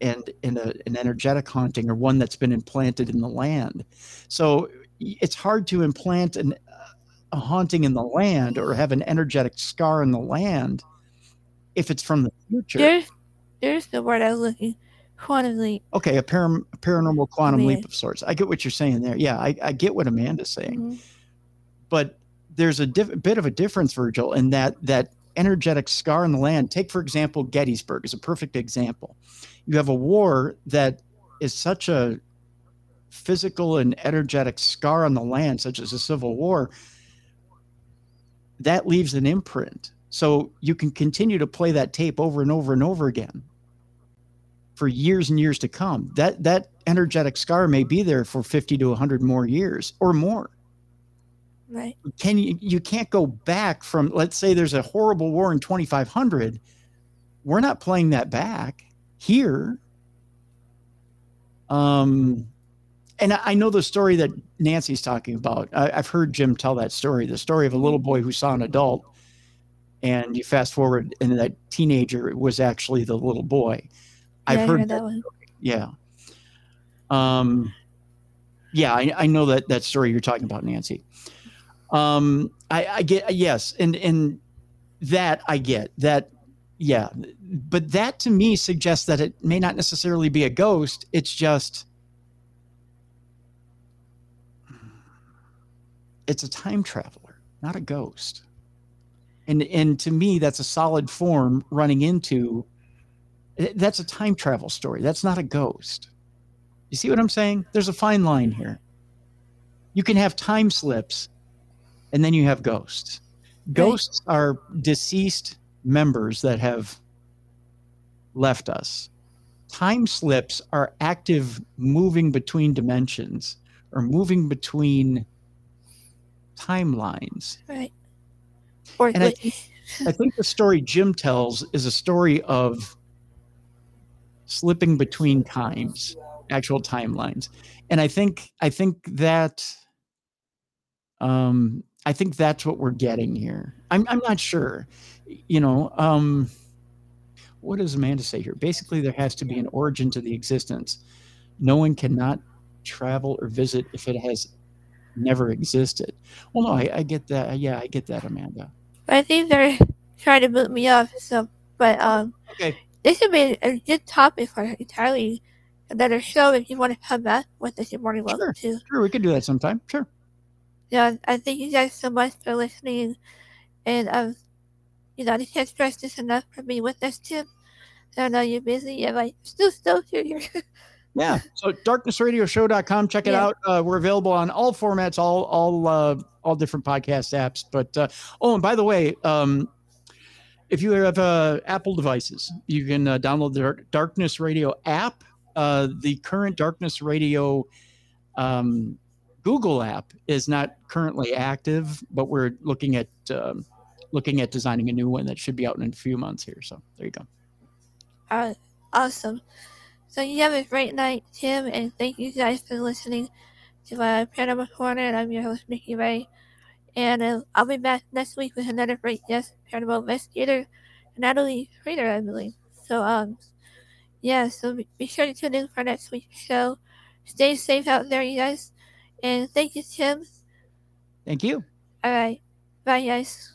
and and a, an energetic haunting, or one that's been implanted in the land. So it's hard to implant an, a haunting in the land or have an energetic scar in the land if it's from the future. There's there's the word I was looking quantum leap. Okay, a, param- a paranormal quantum leap of sorts. I get what you're saying there. Yeah, I, I get what Amanda's saying. Mhm. but there's a diff- bit of a difference, Virgil, in that that energetic scar in the land. Take for example, Gettysburg is a perfect example. You have a war that is such a physical and energetic scar on the land, such as a civil war. That leaves an imprint. So you can continue to play that tape over and over and over again for years and years to come. That that energetic scar may be there for 50 to 100 more years or more. Right. can you you can't go back from let's say there's a horrible war in 2500 we're not playing that back here. Um and I, know the story that nancy's talking about. I, i've heard jim tell that story the story of a little boy who saw an adult. And you fast forward and that teenager was actually the little boy i've heard heard that that one. yeah. Um yeah I, I know that that story you're talking about nancy. Um i i get yes and and that i get that yeah but that to me suggests that it may not necessarily be a ghost it's just it's a time traveler not a ghost. And and to me that's a solid form running into that's a time travel story. That's not a ghost. You see what i'm saying? There's a fine line here. You can have time slips and then you have ghosts. Ghosts are deceased members that have left us. Time slips are active moving between dimensions or moving between timelines. Right. Or And I- I think the story Jim tells is a story of slipping between times, actual timelines. And I think I think that um I think that's what we're getting here. I'm I'm not sure. You know, um what does Amanda say here? Basically there has to be an origin to the existence. No one cannot travel or visit if it has never existed. Well no, I, I get that. Yeah, I get that, Amanda. I think they're trying to boot me off. So, but um, Okay. This would be a good topic for entirely another show. If you want to come back with us, you're more than welcome to. Sure, we could do that sometime. Sure. Yeah, I thank you guys so much for listening, and um, you know, I can't stress this enough for being with us, Tim. I know you're busy, and like still, still here. Yeah. So darknessradioshow.com. Check it Yeah. out. Uh, we're available on all formats, all all uh, all different podcast apps. But uh, oh, and by the way, um, if you have uh, Apple devices, you can uh, download the Darkness Radio app. Uh, the current Darkness Radio um, Google app is not currently active, but we're looking at um, looking at designing a new one that should be out in a few months here. So there you go. Uh, awesome. So you have a great night, Tim, and thank you guys for listening to my Paranormal Corner. And I'm your host, Nikki Rae. And uh, I'll be back next week with another great guest, paranormal investigator, Natalie Frater, I believe. So, um, yeah, so be, be sure to tune in for next week's show. Stay safe out there, you guys. And thank you, Tim. Thank you. All right. Bye, guys.